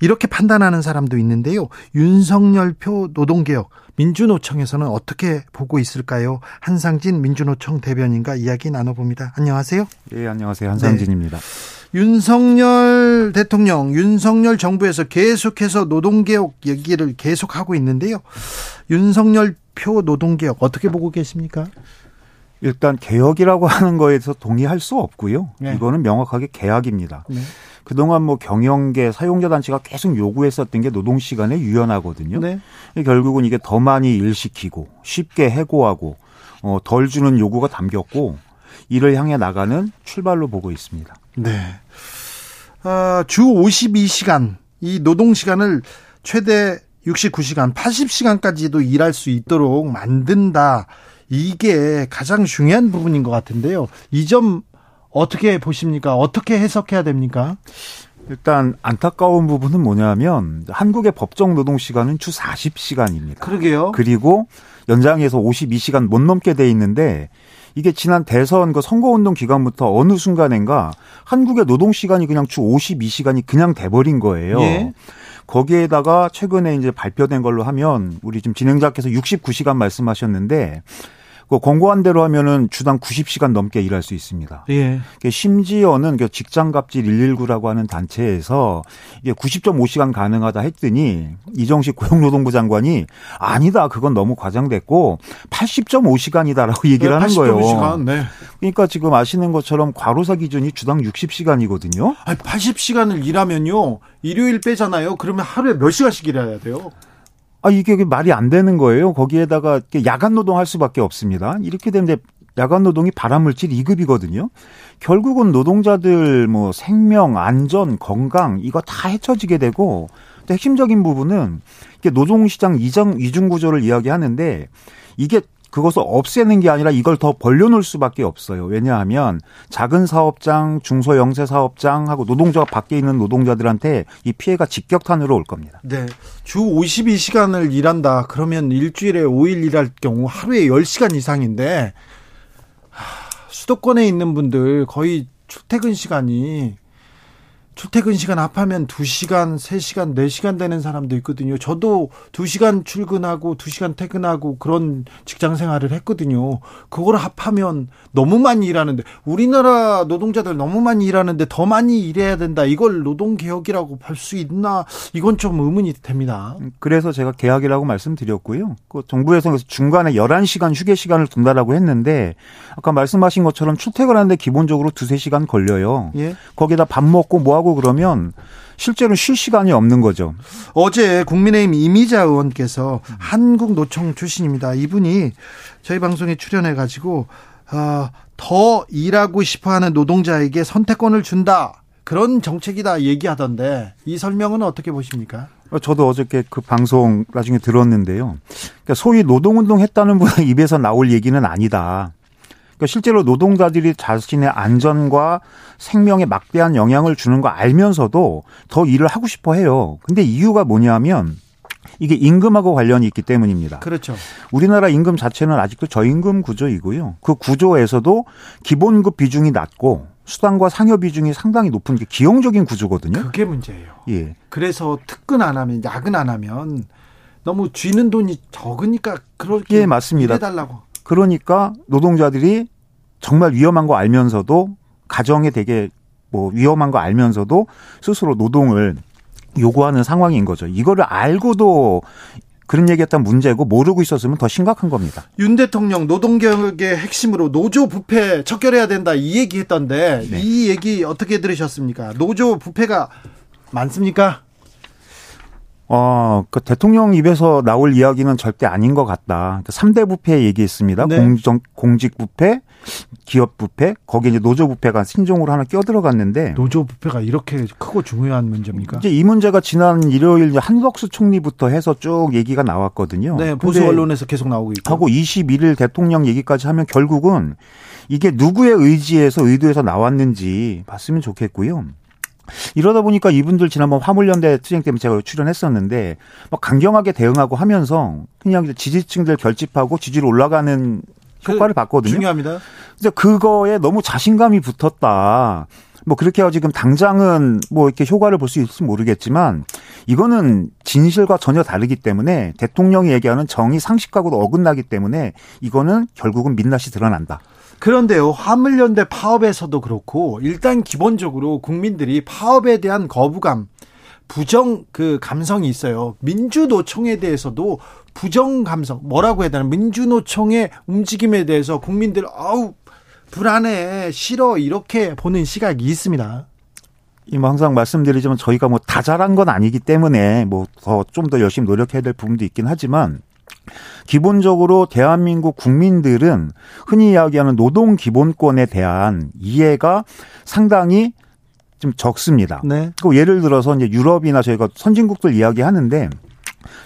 이렇게 판단하는 사람도 있는데요. 윤석열 표 노동개혁 민주노총에서는 어떻게 보고 있을까요? 한상진 민주노총 대변인과 이야기 나눠봅니다. 안녕하세요. 예, 안녕하세요. 한상진입니다. 네. 윤석열 대통령, 윤석열 정부에서 계속해서 노동개혁 얘기를 계속하고 있는데요. 윤석열 표 노동개혁 어떻게 보고 계십니까? 일단 개혁이라고 하는 거에서 동의할 수 없고요. 네. 이거는 명확하게 계약입니다. 네. 그동안 뭐 경영계 사용자 단체가 계속 요구했었던 게 노동 시간의 유연하거든요. 네. 결국은 이게 더 많이 일 시키고 쉽게 해고하고 어, 덜 주는 요구가 담겼고 이를 향해 나가는 출발로 보고 있습니다. 네. 어, 주 52시간 이 노동 시간을 최대 69시간, 80시간까지도 일할 수 있도록 만든다. 이게 가장 중요한 부분인 것 같은데요. 이 점 어떻게 보십니까? 어떻게 해석해야 됩니까? 일단 안타까운 부분은 뭐냐면 한국의 법정 노동 시간은 주 40시간입니다. 그러게요. 그리고 연장해서 52시간 못 넘게 돼 있는데 이게 지난 대선 그 선거운동 기간부터 어느 순간인가 한국의 노동 시간이 그냥 주 52시간이 그냥 돼버린 거예요. 예. 거기에다가 최근에 이제 발표된 걸로 하면 우리 지금 진행자께서 69시간 말씀하셨는데 그 권고한 대로 하면은 주당 90시간 넘게 일할 수 있습니다. 예. 심지어는 그 직장 갑질 119라고 하는 단체에서 이게 90.5시간 가능하다 했더니 이정식 고용노동부 장관이 아니다. 그건 너무 과장됐고 80.5시간이다라고 얘기를 네, 하는 거예요. 80.5시간. 네. 그러니까 지금 아시는 것처럼 과로사 기준이 주당 60시간이거든요. 아니 80시간을 일하면요. 일요일 빼잖아요. 그러면 하루에 몇 시간씩 일해야 돼요? 아, 이게 말이 안 되는 거예요. 거기에다가 야간 노동할 수밖에 없습니다. 이렇게 되면 야간 노동이 발암물질 2급이거든요. 결국은 노동자들 뭐 생명, 안전, 건강 이거 다 해쳐지게 되고 또 핵심적인 부분은 노동시장 이중, 이중 구조를 이야기하는데 이게 그것을 없애는 게 아니라 이걸 더 벌려놓을 수밖에 없어요. 왜냐하면 작은 사업장, 중소 영세 사업장하고 노동조합 밖에 있는 노동자들한테 이 피해가 직격탄으로 올 겁니다. 네. 주 52시간을 일한다. 그러면 일주일에 5일 일할 경우 하루에 10시간 이상인데 수도권에 있는 분들 거의 출퇴근 시간이 출퇴근 시간 합하면 2시간, 3시간, 4시간 되는 사람도 있거든요. 저도 2시간 출근하고 2시간 퇴근하고 그런 직장 생활을 했거든요. 그걸 합하면 너무 많이 일하는데 우리나라 노동자들 너무 많이 일하는데 더 많이 일해야 된다. 이걸 노동 개혁이라고 볼 수 있나? 이건 좀 의문이 됩니다. 그래서 제가 개혁이라고 말씀드렸고요. 그 정부에서 중간에 11시간 휴게 시간을 둔다라고 했는데 아까 말씀하신 것처럼 출퇴근하는데 기본적으로 2, 3시간 걸려요. 예? 거기다 밥 먹고 뭐 하고 그러면 실제로 쉴 시간이 없는 거죠. 어제 국민의힘 이미자 의원께서 한국 노총 출신입니다. 이분이 저희 방송에 출연해 가지고 어, 더 일하고 싶어하는 노동자에게 선택권을 준다. 그런 정책이다 얘기하던데 이 설명은 어떻게 보십니까? 저도 어저께 그 방송 나중에 들었는데요. 그러니까 소위 노동운동 했다는 분의 입에서 나올 얘기는 아니다. 그러니까 실제로 노동자들이 자신의 안전과 생명에 막대한 영향을 주는 거 알면서도 더 일을 하고 싶어 해요. 근데 이유가 뭐냐면 이게 임금하고 관련이 있기 때문입니다. 그렇죠. 우리나라 임금 자체는 아직도 저임금 구조이고요. 그 구조에서도 기본급 비중이 낮고 수당과 상여 비중이 상당히 높은 게 기형적인 구조거든요. 그게 문제예요. 예. 그래서 특근 안 하면 야근 안 하면 너무 쥐는 돈이 적으니까 그렇게 예, 맞습니다. 해달라고. 그러니까 노동자들이 정말 위험한 거 알면서도 가정에 되게 뭐 위험한 거 알면서도 스스로 노동을 요구하는 상황인 거죠. 이거를 알고도 그런 얘기했던 문제고 모르고 있었으면 더 심각한 겁니다. 윤 대통령 노동개혁의 핵심으로 노조 부패 척결해야 된다 이 얘기했던데 네. 이 얘기 어떻게 들으셨습니까? 노조 부패가 많습니까? 어, 그 대통령 입에서 나올 이야기는 절대 아닌 것 같다. 그 3대 부패 얘기했습니다. 네. 공정, 공직 부패, 기업 부패, 거기에 이제 노조 부패가 신종으로 하나 껴들어갔는데. 노조 부패가 이렇게 크고 중요한 문제입니까? 이제 이 문제가 지난 일요일 한덕수 총리부터 해서 쭉 얘기가 나왔거든요. 네, 보수 언론에서 계속 나오고 있고. 하고 21일 대통령 얘기까지 하면 결국은 이게 누구의 의지에서 의도해서 나왔는지 봤으면 좋겠고요. 이러다 보니까 이분들 지난번 화물연대 투쟁 때문에 제가 출연했었는데 막 강경하게 대응하고 하면서 그냥 지지층들 결집하고 지지로 올라가는 그 효과를 봤거든요. 중요합니다. 그래서 그거에 너무 자신감이 붙었다. 뭐 그렇게 해서 지금 당장은 뭐 이렇게 효과를 볼 수 있을지 모르겠지만 이거는 진실과 전혀 다르기 때문에 대통령이 얘기하는 정의 상식과도 어긋나기 때문에 이거는 결국은 민낯이 드러난다. 그런데요, 화물연대 파업에서도 그렇고 일단 기본적으로 국민들이 파업에 대한 거부감, 부정 그 감성이 있어요. 민주노총에 대해서도 부정 감성, 뭐라고 해야 되나? 민주노총의 움직임에 대해서 국민들 아우 불안해, 싫어 이렇게 보는 시각이 있습니다. 뭐 항상 말씀드리지만 저희가 뭐 다 잘한 건 아니기 때문에 뭐 더 좀더 열심히 노력해야 될 부분도 있긴 하지만 기본적으로 대한민국 국민들은 흔히 이야기하는 노동 기본권에 대한 이해가 상당히 좀 적습니다. 네. 그 예를 들어서 이제 유럽이나 저희가 선진국들 이야기하는데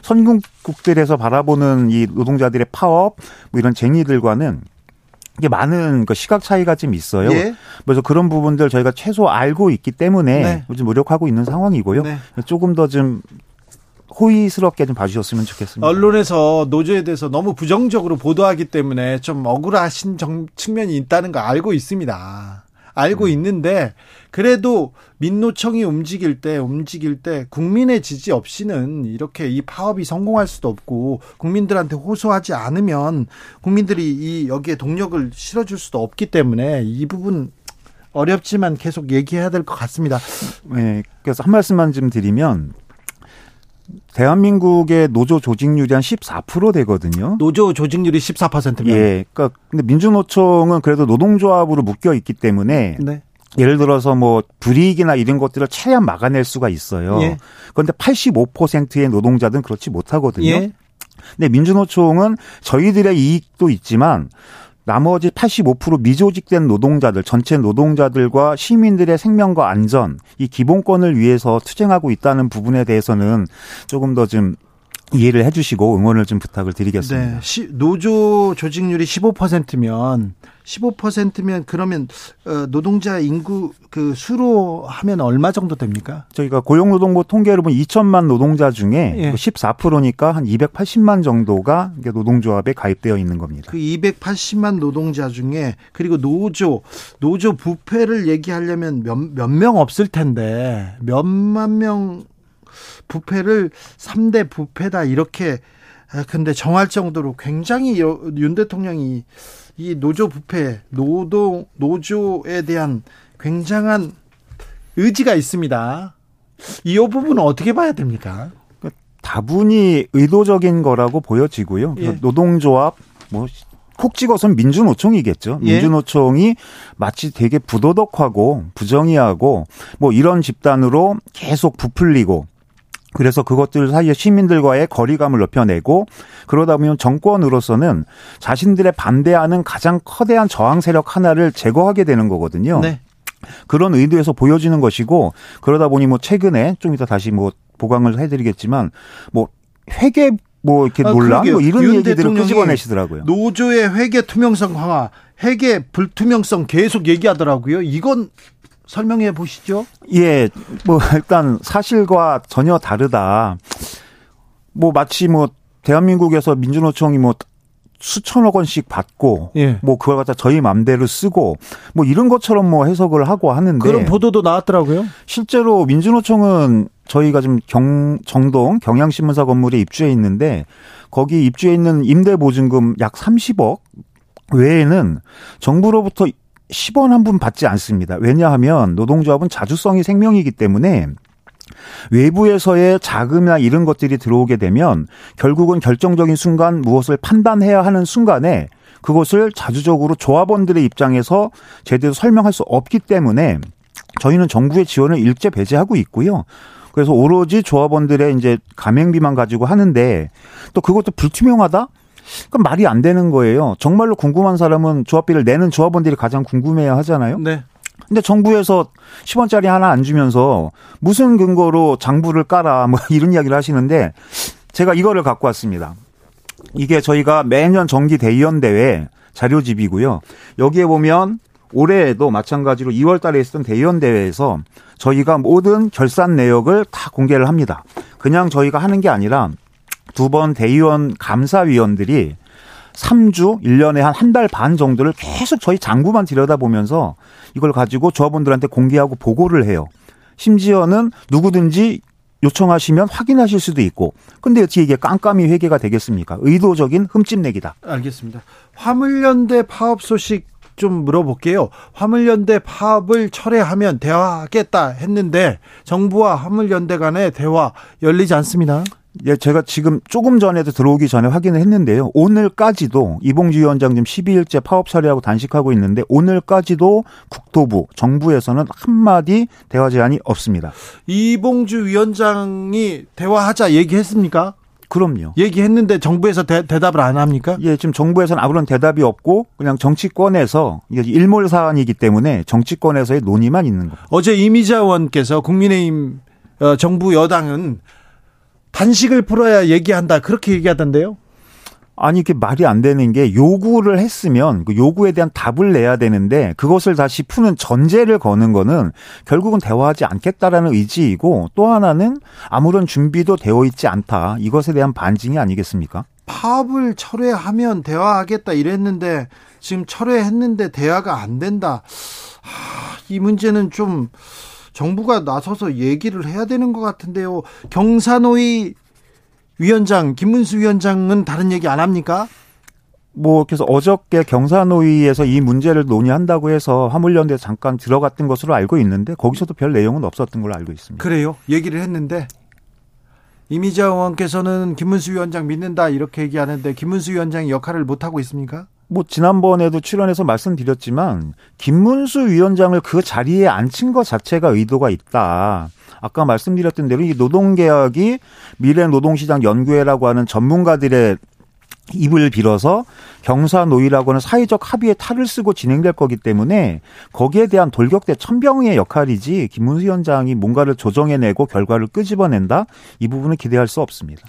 선진국들에서 바라보는 이 노동자들의 파업 뭐 이런 쟁의들과는 이게 많은 그 시각 차이가 좀 있어요. 예. 그래서 그런 부분들 저희가 최소 알고 있기 때문에 네. 요즘 노력하고 있는 상황이고요. 네. 조금 더 좀 호의스럽게 좀 봐주셨으면 좋겠습니다. 언론에서 노조에 대해서 너무 부정적으로 보도하기 때문에 좀 억울하신 정, 측면이 있다는 거 알고 있습니다. 알고 음. 있는데 그래도 민노총이 움직일 때 움직일 때 국민의 지지 없이는 이렇게 이 파업이 성공할 수도 없고 국민들한테 호소하지 않으면 국민들이 이 여기에 동력을 실어줄 수도 없기 때문에 이 부분 어렵지만 계속 얘기해야 될 것 같습니다. 네, 그래서 한 말씀만 좀 드리면 대한민국의 노조 조직률이 한 14% 되거든요. 노조 조직률이 14%면. 예. 그러니까 근데 민주노총은 그래도 노동조합으로 묶여 있기 때문에 네. 예를 들어서 뭐 불이익이나 이런 것들을 최대한 막아낼 수가 있어요. 예. 그런데 85%의 노동자들은 그렇지 못하거든요. 예. 근데 민주노총은 저희들의 이익도 있지만 나머지 85% 미조직된 노동자들, 전체 노동자들과 시민들의 생명과 안전, 이 기본권을 위해서 투쟁하고 있다는 부분에 대해서는 조금 더 좀 이해를 해주시고 응원을 좀 부탁을 드리겠습니다. 네. 노조 조직률이 15%면 15%면 그러면 어, 노동자 인구 그 수로 하면 얼마 정도 됩니까? 저희가 고용노동부 통계를 보면 2천만 노동자 중에 예. 14%니까 한 280만 정도가 노동조합에 가입되어 있는 겁니다. 그 280만 노동자 중에 그리고 노조 노조 부패를 얘기하려면 몇명 없을 텐데 몇만 명 부패를 3대 부패다 이렇게 아, 근데 정할 정도로 굉장히 윤 대통령이 이 노조 부패, 노동 노조에 대한 굉장한 의지가 있습니다. 이 부분은 어떻게 봐야 됩니까? 그 다분히 의도적인 거라고 보여지고요. 예. 노동조합 뭐 콕 찍어서는 민주노총이겠죠. 예. 민주노총이 마치 되게 부도덕하고 부정의하고 뭐 이런 집단으로 계속 부풀리고 그래서 그것들 사이에 시민들과의 거리감을 높여내고 그러다 보면 정권으로서는 자신들의 반대하는 가장 커다란 저항 세력 하나를 제거하게 되는 거거든요. 네. 그런 의도에서 보여지는 것이고 그러다 보니 뭐 최근에 좀 이따 다시 뭐 보강을 해드리겠지만 뭐 회계 뭐 이렇게 아, 논란 뭐 이런 얘기들을 끄집어내시더라고요. 노조의 회계 투명성 강화, 회계 불투명성 계속 얘기하더라고요. 이건 설명해 보시죠. 예, 뭐 일단 사실과 전혀 다르다. 뭐 마치 뭐 대한민국에서 민주노총이 뭐 수천억 원씩 받고 예. 뭐 그걸 갖다 저희 맘대로 쓰고 뭐 이런 것처럼 뭐 해석을 하고 하는데 그런 보도도 나왔더라고요. 실제로 민주노총은 저희가 지금 경 정동 경향신문사 건물에 입주해 있는데 거기 입주해 있는 임대 보증금 약 30억 외에는 정부로부터 10원 한 분 받지 않습니다. 왜냐하면 노동조합은 자주성이 생명이기 때문에 외부에서의 자금이나 이런 것들이 들어오게 되면 결국은 결정적인 순간 무엇을 판단해야 하는 순간에 그것을 자주적으로 조합원들의 입장에서 제대로 설명할 수 없기 때문에 저희는 정부의 지원을 일제 배제하고 있고요. 그래서 오로지 조합원들의 이제 가맹비만 가지고 하는데 또 그것도 불투명하다? 그럼 말이 안 되는 거예요. 정말로 궁금한 사람은 조합비를 내는 조합원들이 가장 궁금해야 하잖아요. 네. 근데 정부에서 10원짜리 하나 안 주면서 무슨 근거로 장부를 깔아 뭐 이런 이야기를 하시는데 제가 이거를 갖고 왔습니다. 이게 저희가 매년 정기 대의원 대회 자료집이고요. 여기에 보면 올해에도 마찬가지로 2월 달에 있었던 대의원 대회에서 저희가 모든 결산 내역을 다 공개를 합니다. 그냥 저희가 하는 게 아니라 두 번 대의원 감사위원들이 3주, 1년에 한 한 달 반 정도를 계속 저희 장부만 들여다보면서 이걸 가지고 조합원들한테 공개하고 보고를 해요. 심지어는 누구든지 요청하시면 확인하실 수도 있고. 근데 어떻게 이게 깜깜이 회계가 되겠습니까? 의도적인 흠집내기다. 알겠습니다. 화물연대 파업 소식 좀 물어볼게요. 화물연대 파업을 철회하면 대화하겠다 했는데 정부와 화물연대 간의 대화 열리지 않습니다. 예, 제가 지금 조금 전에도 들어오기 전에 확인을 했는데요. 오늘까지도 이봉주 위원장 지금 12일째 파업 처리하고 단식하고 있는데 오늘까지도 국토부, 정부에서는 한마디 대화 제안이 없습니다. 이봉주 위원장이 대화하자 얘기했습니까? 그럼요. 얘기했는데 정부에서 대, 답을 안 합니까? 예, 지금 정부에서는 아무런 대답이 없고 그냥 정치권에서 이게 일몰 사안이기 때문에 정치권에서의 논의만 있는 겁니다. 어제 이미자 의원께서 국민의힘 어, 정부 여당은 단식을 풀어야 얘기한다 그렇게 얘기하던데요. 아니 이게 말이 안 되는 게 요구를 했으면 그 요구에 대한 답을 내야 되는데 그것을 다시 푸는 전제를 거는 거는 결국은 대화하지 않겠다라는 의지이고 또 하나는 아무런 준비도 되어 있지 않다 이것에 대한 반증이 아니겠습니까? 파업을 철회하면 대화하겠다 이랬는데 지금 철회했는데 대화가 안 된다. 하, 이 문제는 좀 정부가 나서서 얘기를 해야 되는 것 같은데요. 경사노위 위원장 김문수 위원장은 다른 얘기 안 합니까? 뭐 그래서 어저께 경사노위에서 이 문제를 논의한다고 해서 화물연대 잠깐 들어갔던 것으로 알고 있는데 거기서도 별 내용은 없었던 걸로 알고 있습니다. 그래요? 얘기를 했는데 이미자 의원께서는 김문수 위원장 믿는다 이렇게 얘기하는데 김문수 위원장이 역할을 못 하고 있습니까? 뭐 지난번에도 출연해서 말씀드렸지만 김문수 위원장을 그 자리에 앉힌 것 자체가 의도가 있다. 아까 말씀드렸던 대로 이 노동개혁이 미래 노동시장 연구회라고 하는 전문가들의 입을 빌어서 경사노위라고 하는 사회적 합의에 탈을 쓰고 진행될 거기 때문에 거기에 대한 돌격대 천병의 역할이지 김문수 위원장이 뭔가를 조정해내고 결과를 끄집어낸다 이 부분은 기대할 수 없습니다.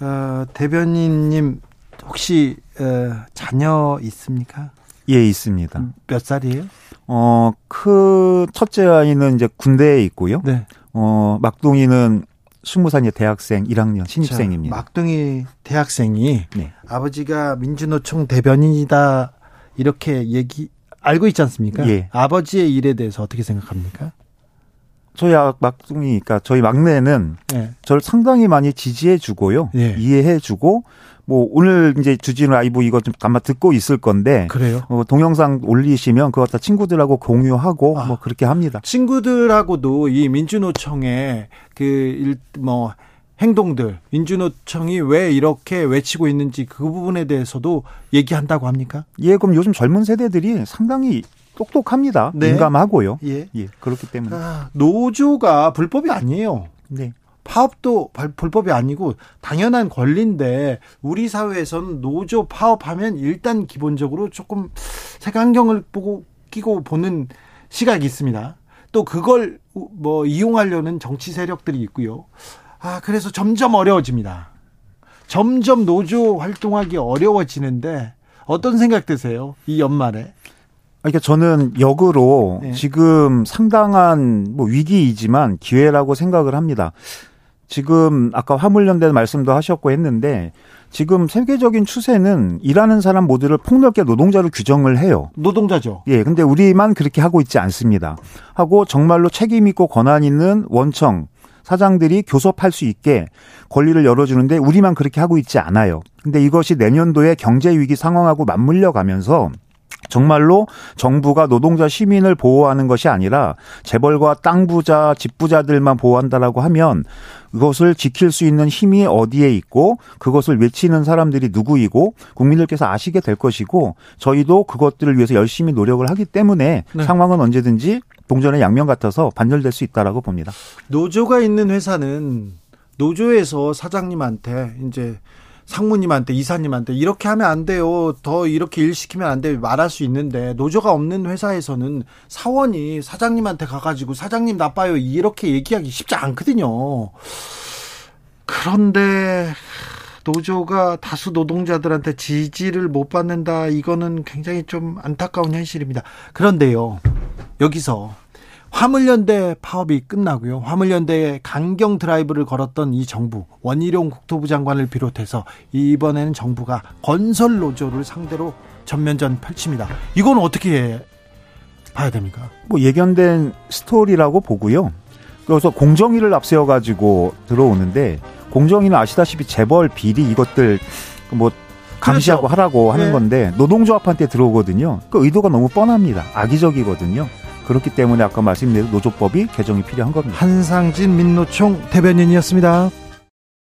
어, 대변인님 혹시 어, 자녀 있습니까? 예, 있습니다. 몇 살이에요? 어, 그 첫째 아이는 이제 군대에 있고요. 네. 어, 막둥이는 스무 살 대학생 1학년 신입생입니다. 자, 막둥이 대학생이 네. 아버지가 민주노총 대변인이다 이렇게 얘기 알고 있지 않습니까? 예. 아버지의 일에 대해서 어떻게 생각합니까? 저희 아, 막둥이, 그러니까 저희 막내는 네. 저를 상당히 많이 지지해주고요, 예. 이해해주고 뭐 오늘 이제 주진우 아이브 이거 좀 아마 듣고 있을 건데 그래요. 어, 동영상 올리시면 그거 다 친구들하고 공유하고 아, 뭐 그렇게 합니다. 친구들하고도 이 민주노총의 그뭐 행동들 민주노총이 왜 이렇게 외치고 있는지 그 부분에 대해서도 얘기한다고 합니까? 예, 그럼 요즘 젊은 세대들이 상당히 똑똑합니다. 네. 민감하고요. 예. 예. 그렇기 때문에. 아, 노조가 불법이 아니에요. 네. 파업도 불법이 아니고 당연한 권리인데 우리 사회에서는 노조 파업하면 일단 기본적으로 조금 색안경을 보고 끼고 보는 시각이 있습니다. 또 그걸 뭐 이용하려는 정치 세력들이 있고요. 아, 그래서 점점 어려워집니다. 점점 노조 활동하기 어려워지는데 어떤 생각 드세요? 이 연말에? 그러니까 저는 역으로 네. 지금 상당한 뭐 위기이지만 기회라고 생각을 합니다. 지금 아까 화물연대 말씀도 하셨고 했는데 지금 세계적인 추세는 일하는 사람 모두를 폭넓게 노동자로 규정을 해요. 노동자죠. 예. 근데 우리만 그렇게 하고 있지 않습니다. 하고 정말로 책임 있고 권한 있는 원청 사장들이 교섭할 수 있게 권리를 열어주는데 우리만 그렇게 하고 있지 않아요. 근데 이것이 내년도에 경제 위기 상황하고 맞물려 가면서 정말로 정부가 노동자 시민을 보호하는 것이 아니라 재벌과 땅 부자, 집 부자들만 보호한다라고 하면 그것을 지킬 수 있는 힘이 어디에 있고 그것을 외치는 사람들이 누구이고 국민들께서 아시게 될 것이고 저희도 그것들을 위해서 열심히 노력을 하기 때문에 네. 상황은 언제든지 동전의 양면 같아서 반전될 수 있다라고 봅니다. 노조가 있는 회사는 노조에서 사장님한테 이제 상무님한테 이사님한테 이렇게 하면 안 돼요. 더 이렇게 일 시키면 안 돼요. 말할 수 있는데 노조가 없는 회사에서는 사원이 사장님한테 가가지고 사장님 나빠요. 이렇게 얘기하기 쉽지 않거든요. 그런데 노조가 다수 노동자들한테 지지를 못 받는다. 이거는 굉장히 좀 안타까운 현실입니다. 그런데요. 여기서 화물연대 파업이 끝나고요. 화물연대에 강경 드라이브를 걸었던 이 정부 원희룡 국토부 장관을 비롯해서 이번에는 정부가 건설 노조를 상대로 전면전 펼칩니다. 이건 어떻게 봐야 됩니까? 뭐 예견된 스토리라고 보고요. 그래서 공정위를 앞세워 가지고 들어오는데 공정위는 아시다시피 재벌 비리 이것들 뭐 감시하고 그렇죠. 하라고 하는 네. 건데 노동조합한테 들어오거든요. 그 의도가 너무 뻔합니다. 악의적이거든요. 그렇기 때문에 아까 말씀드린 노조법이 개정이 필요한 겁니다. 한상진 민노총 대변인이었습니다.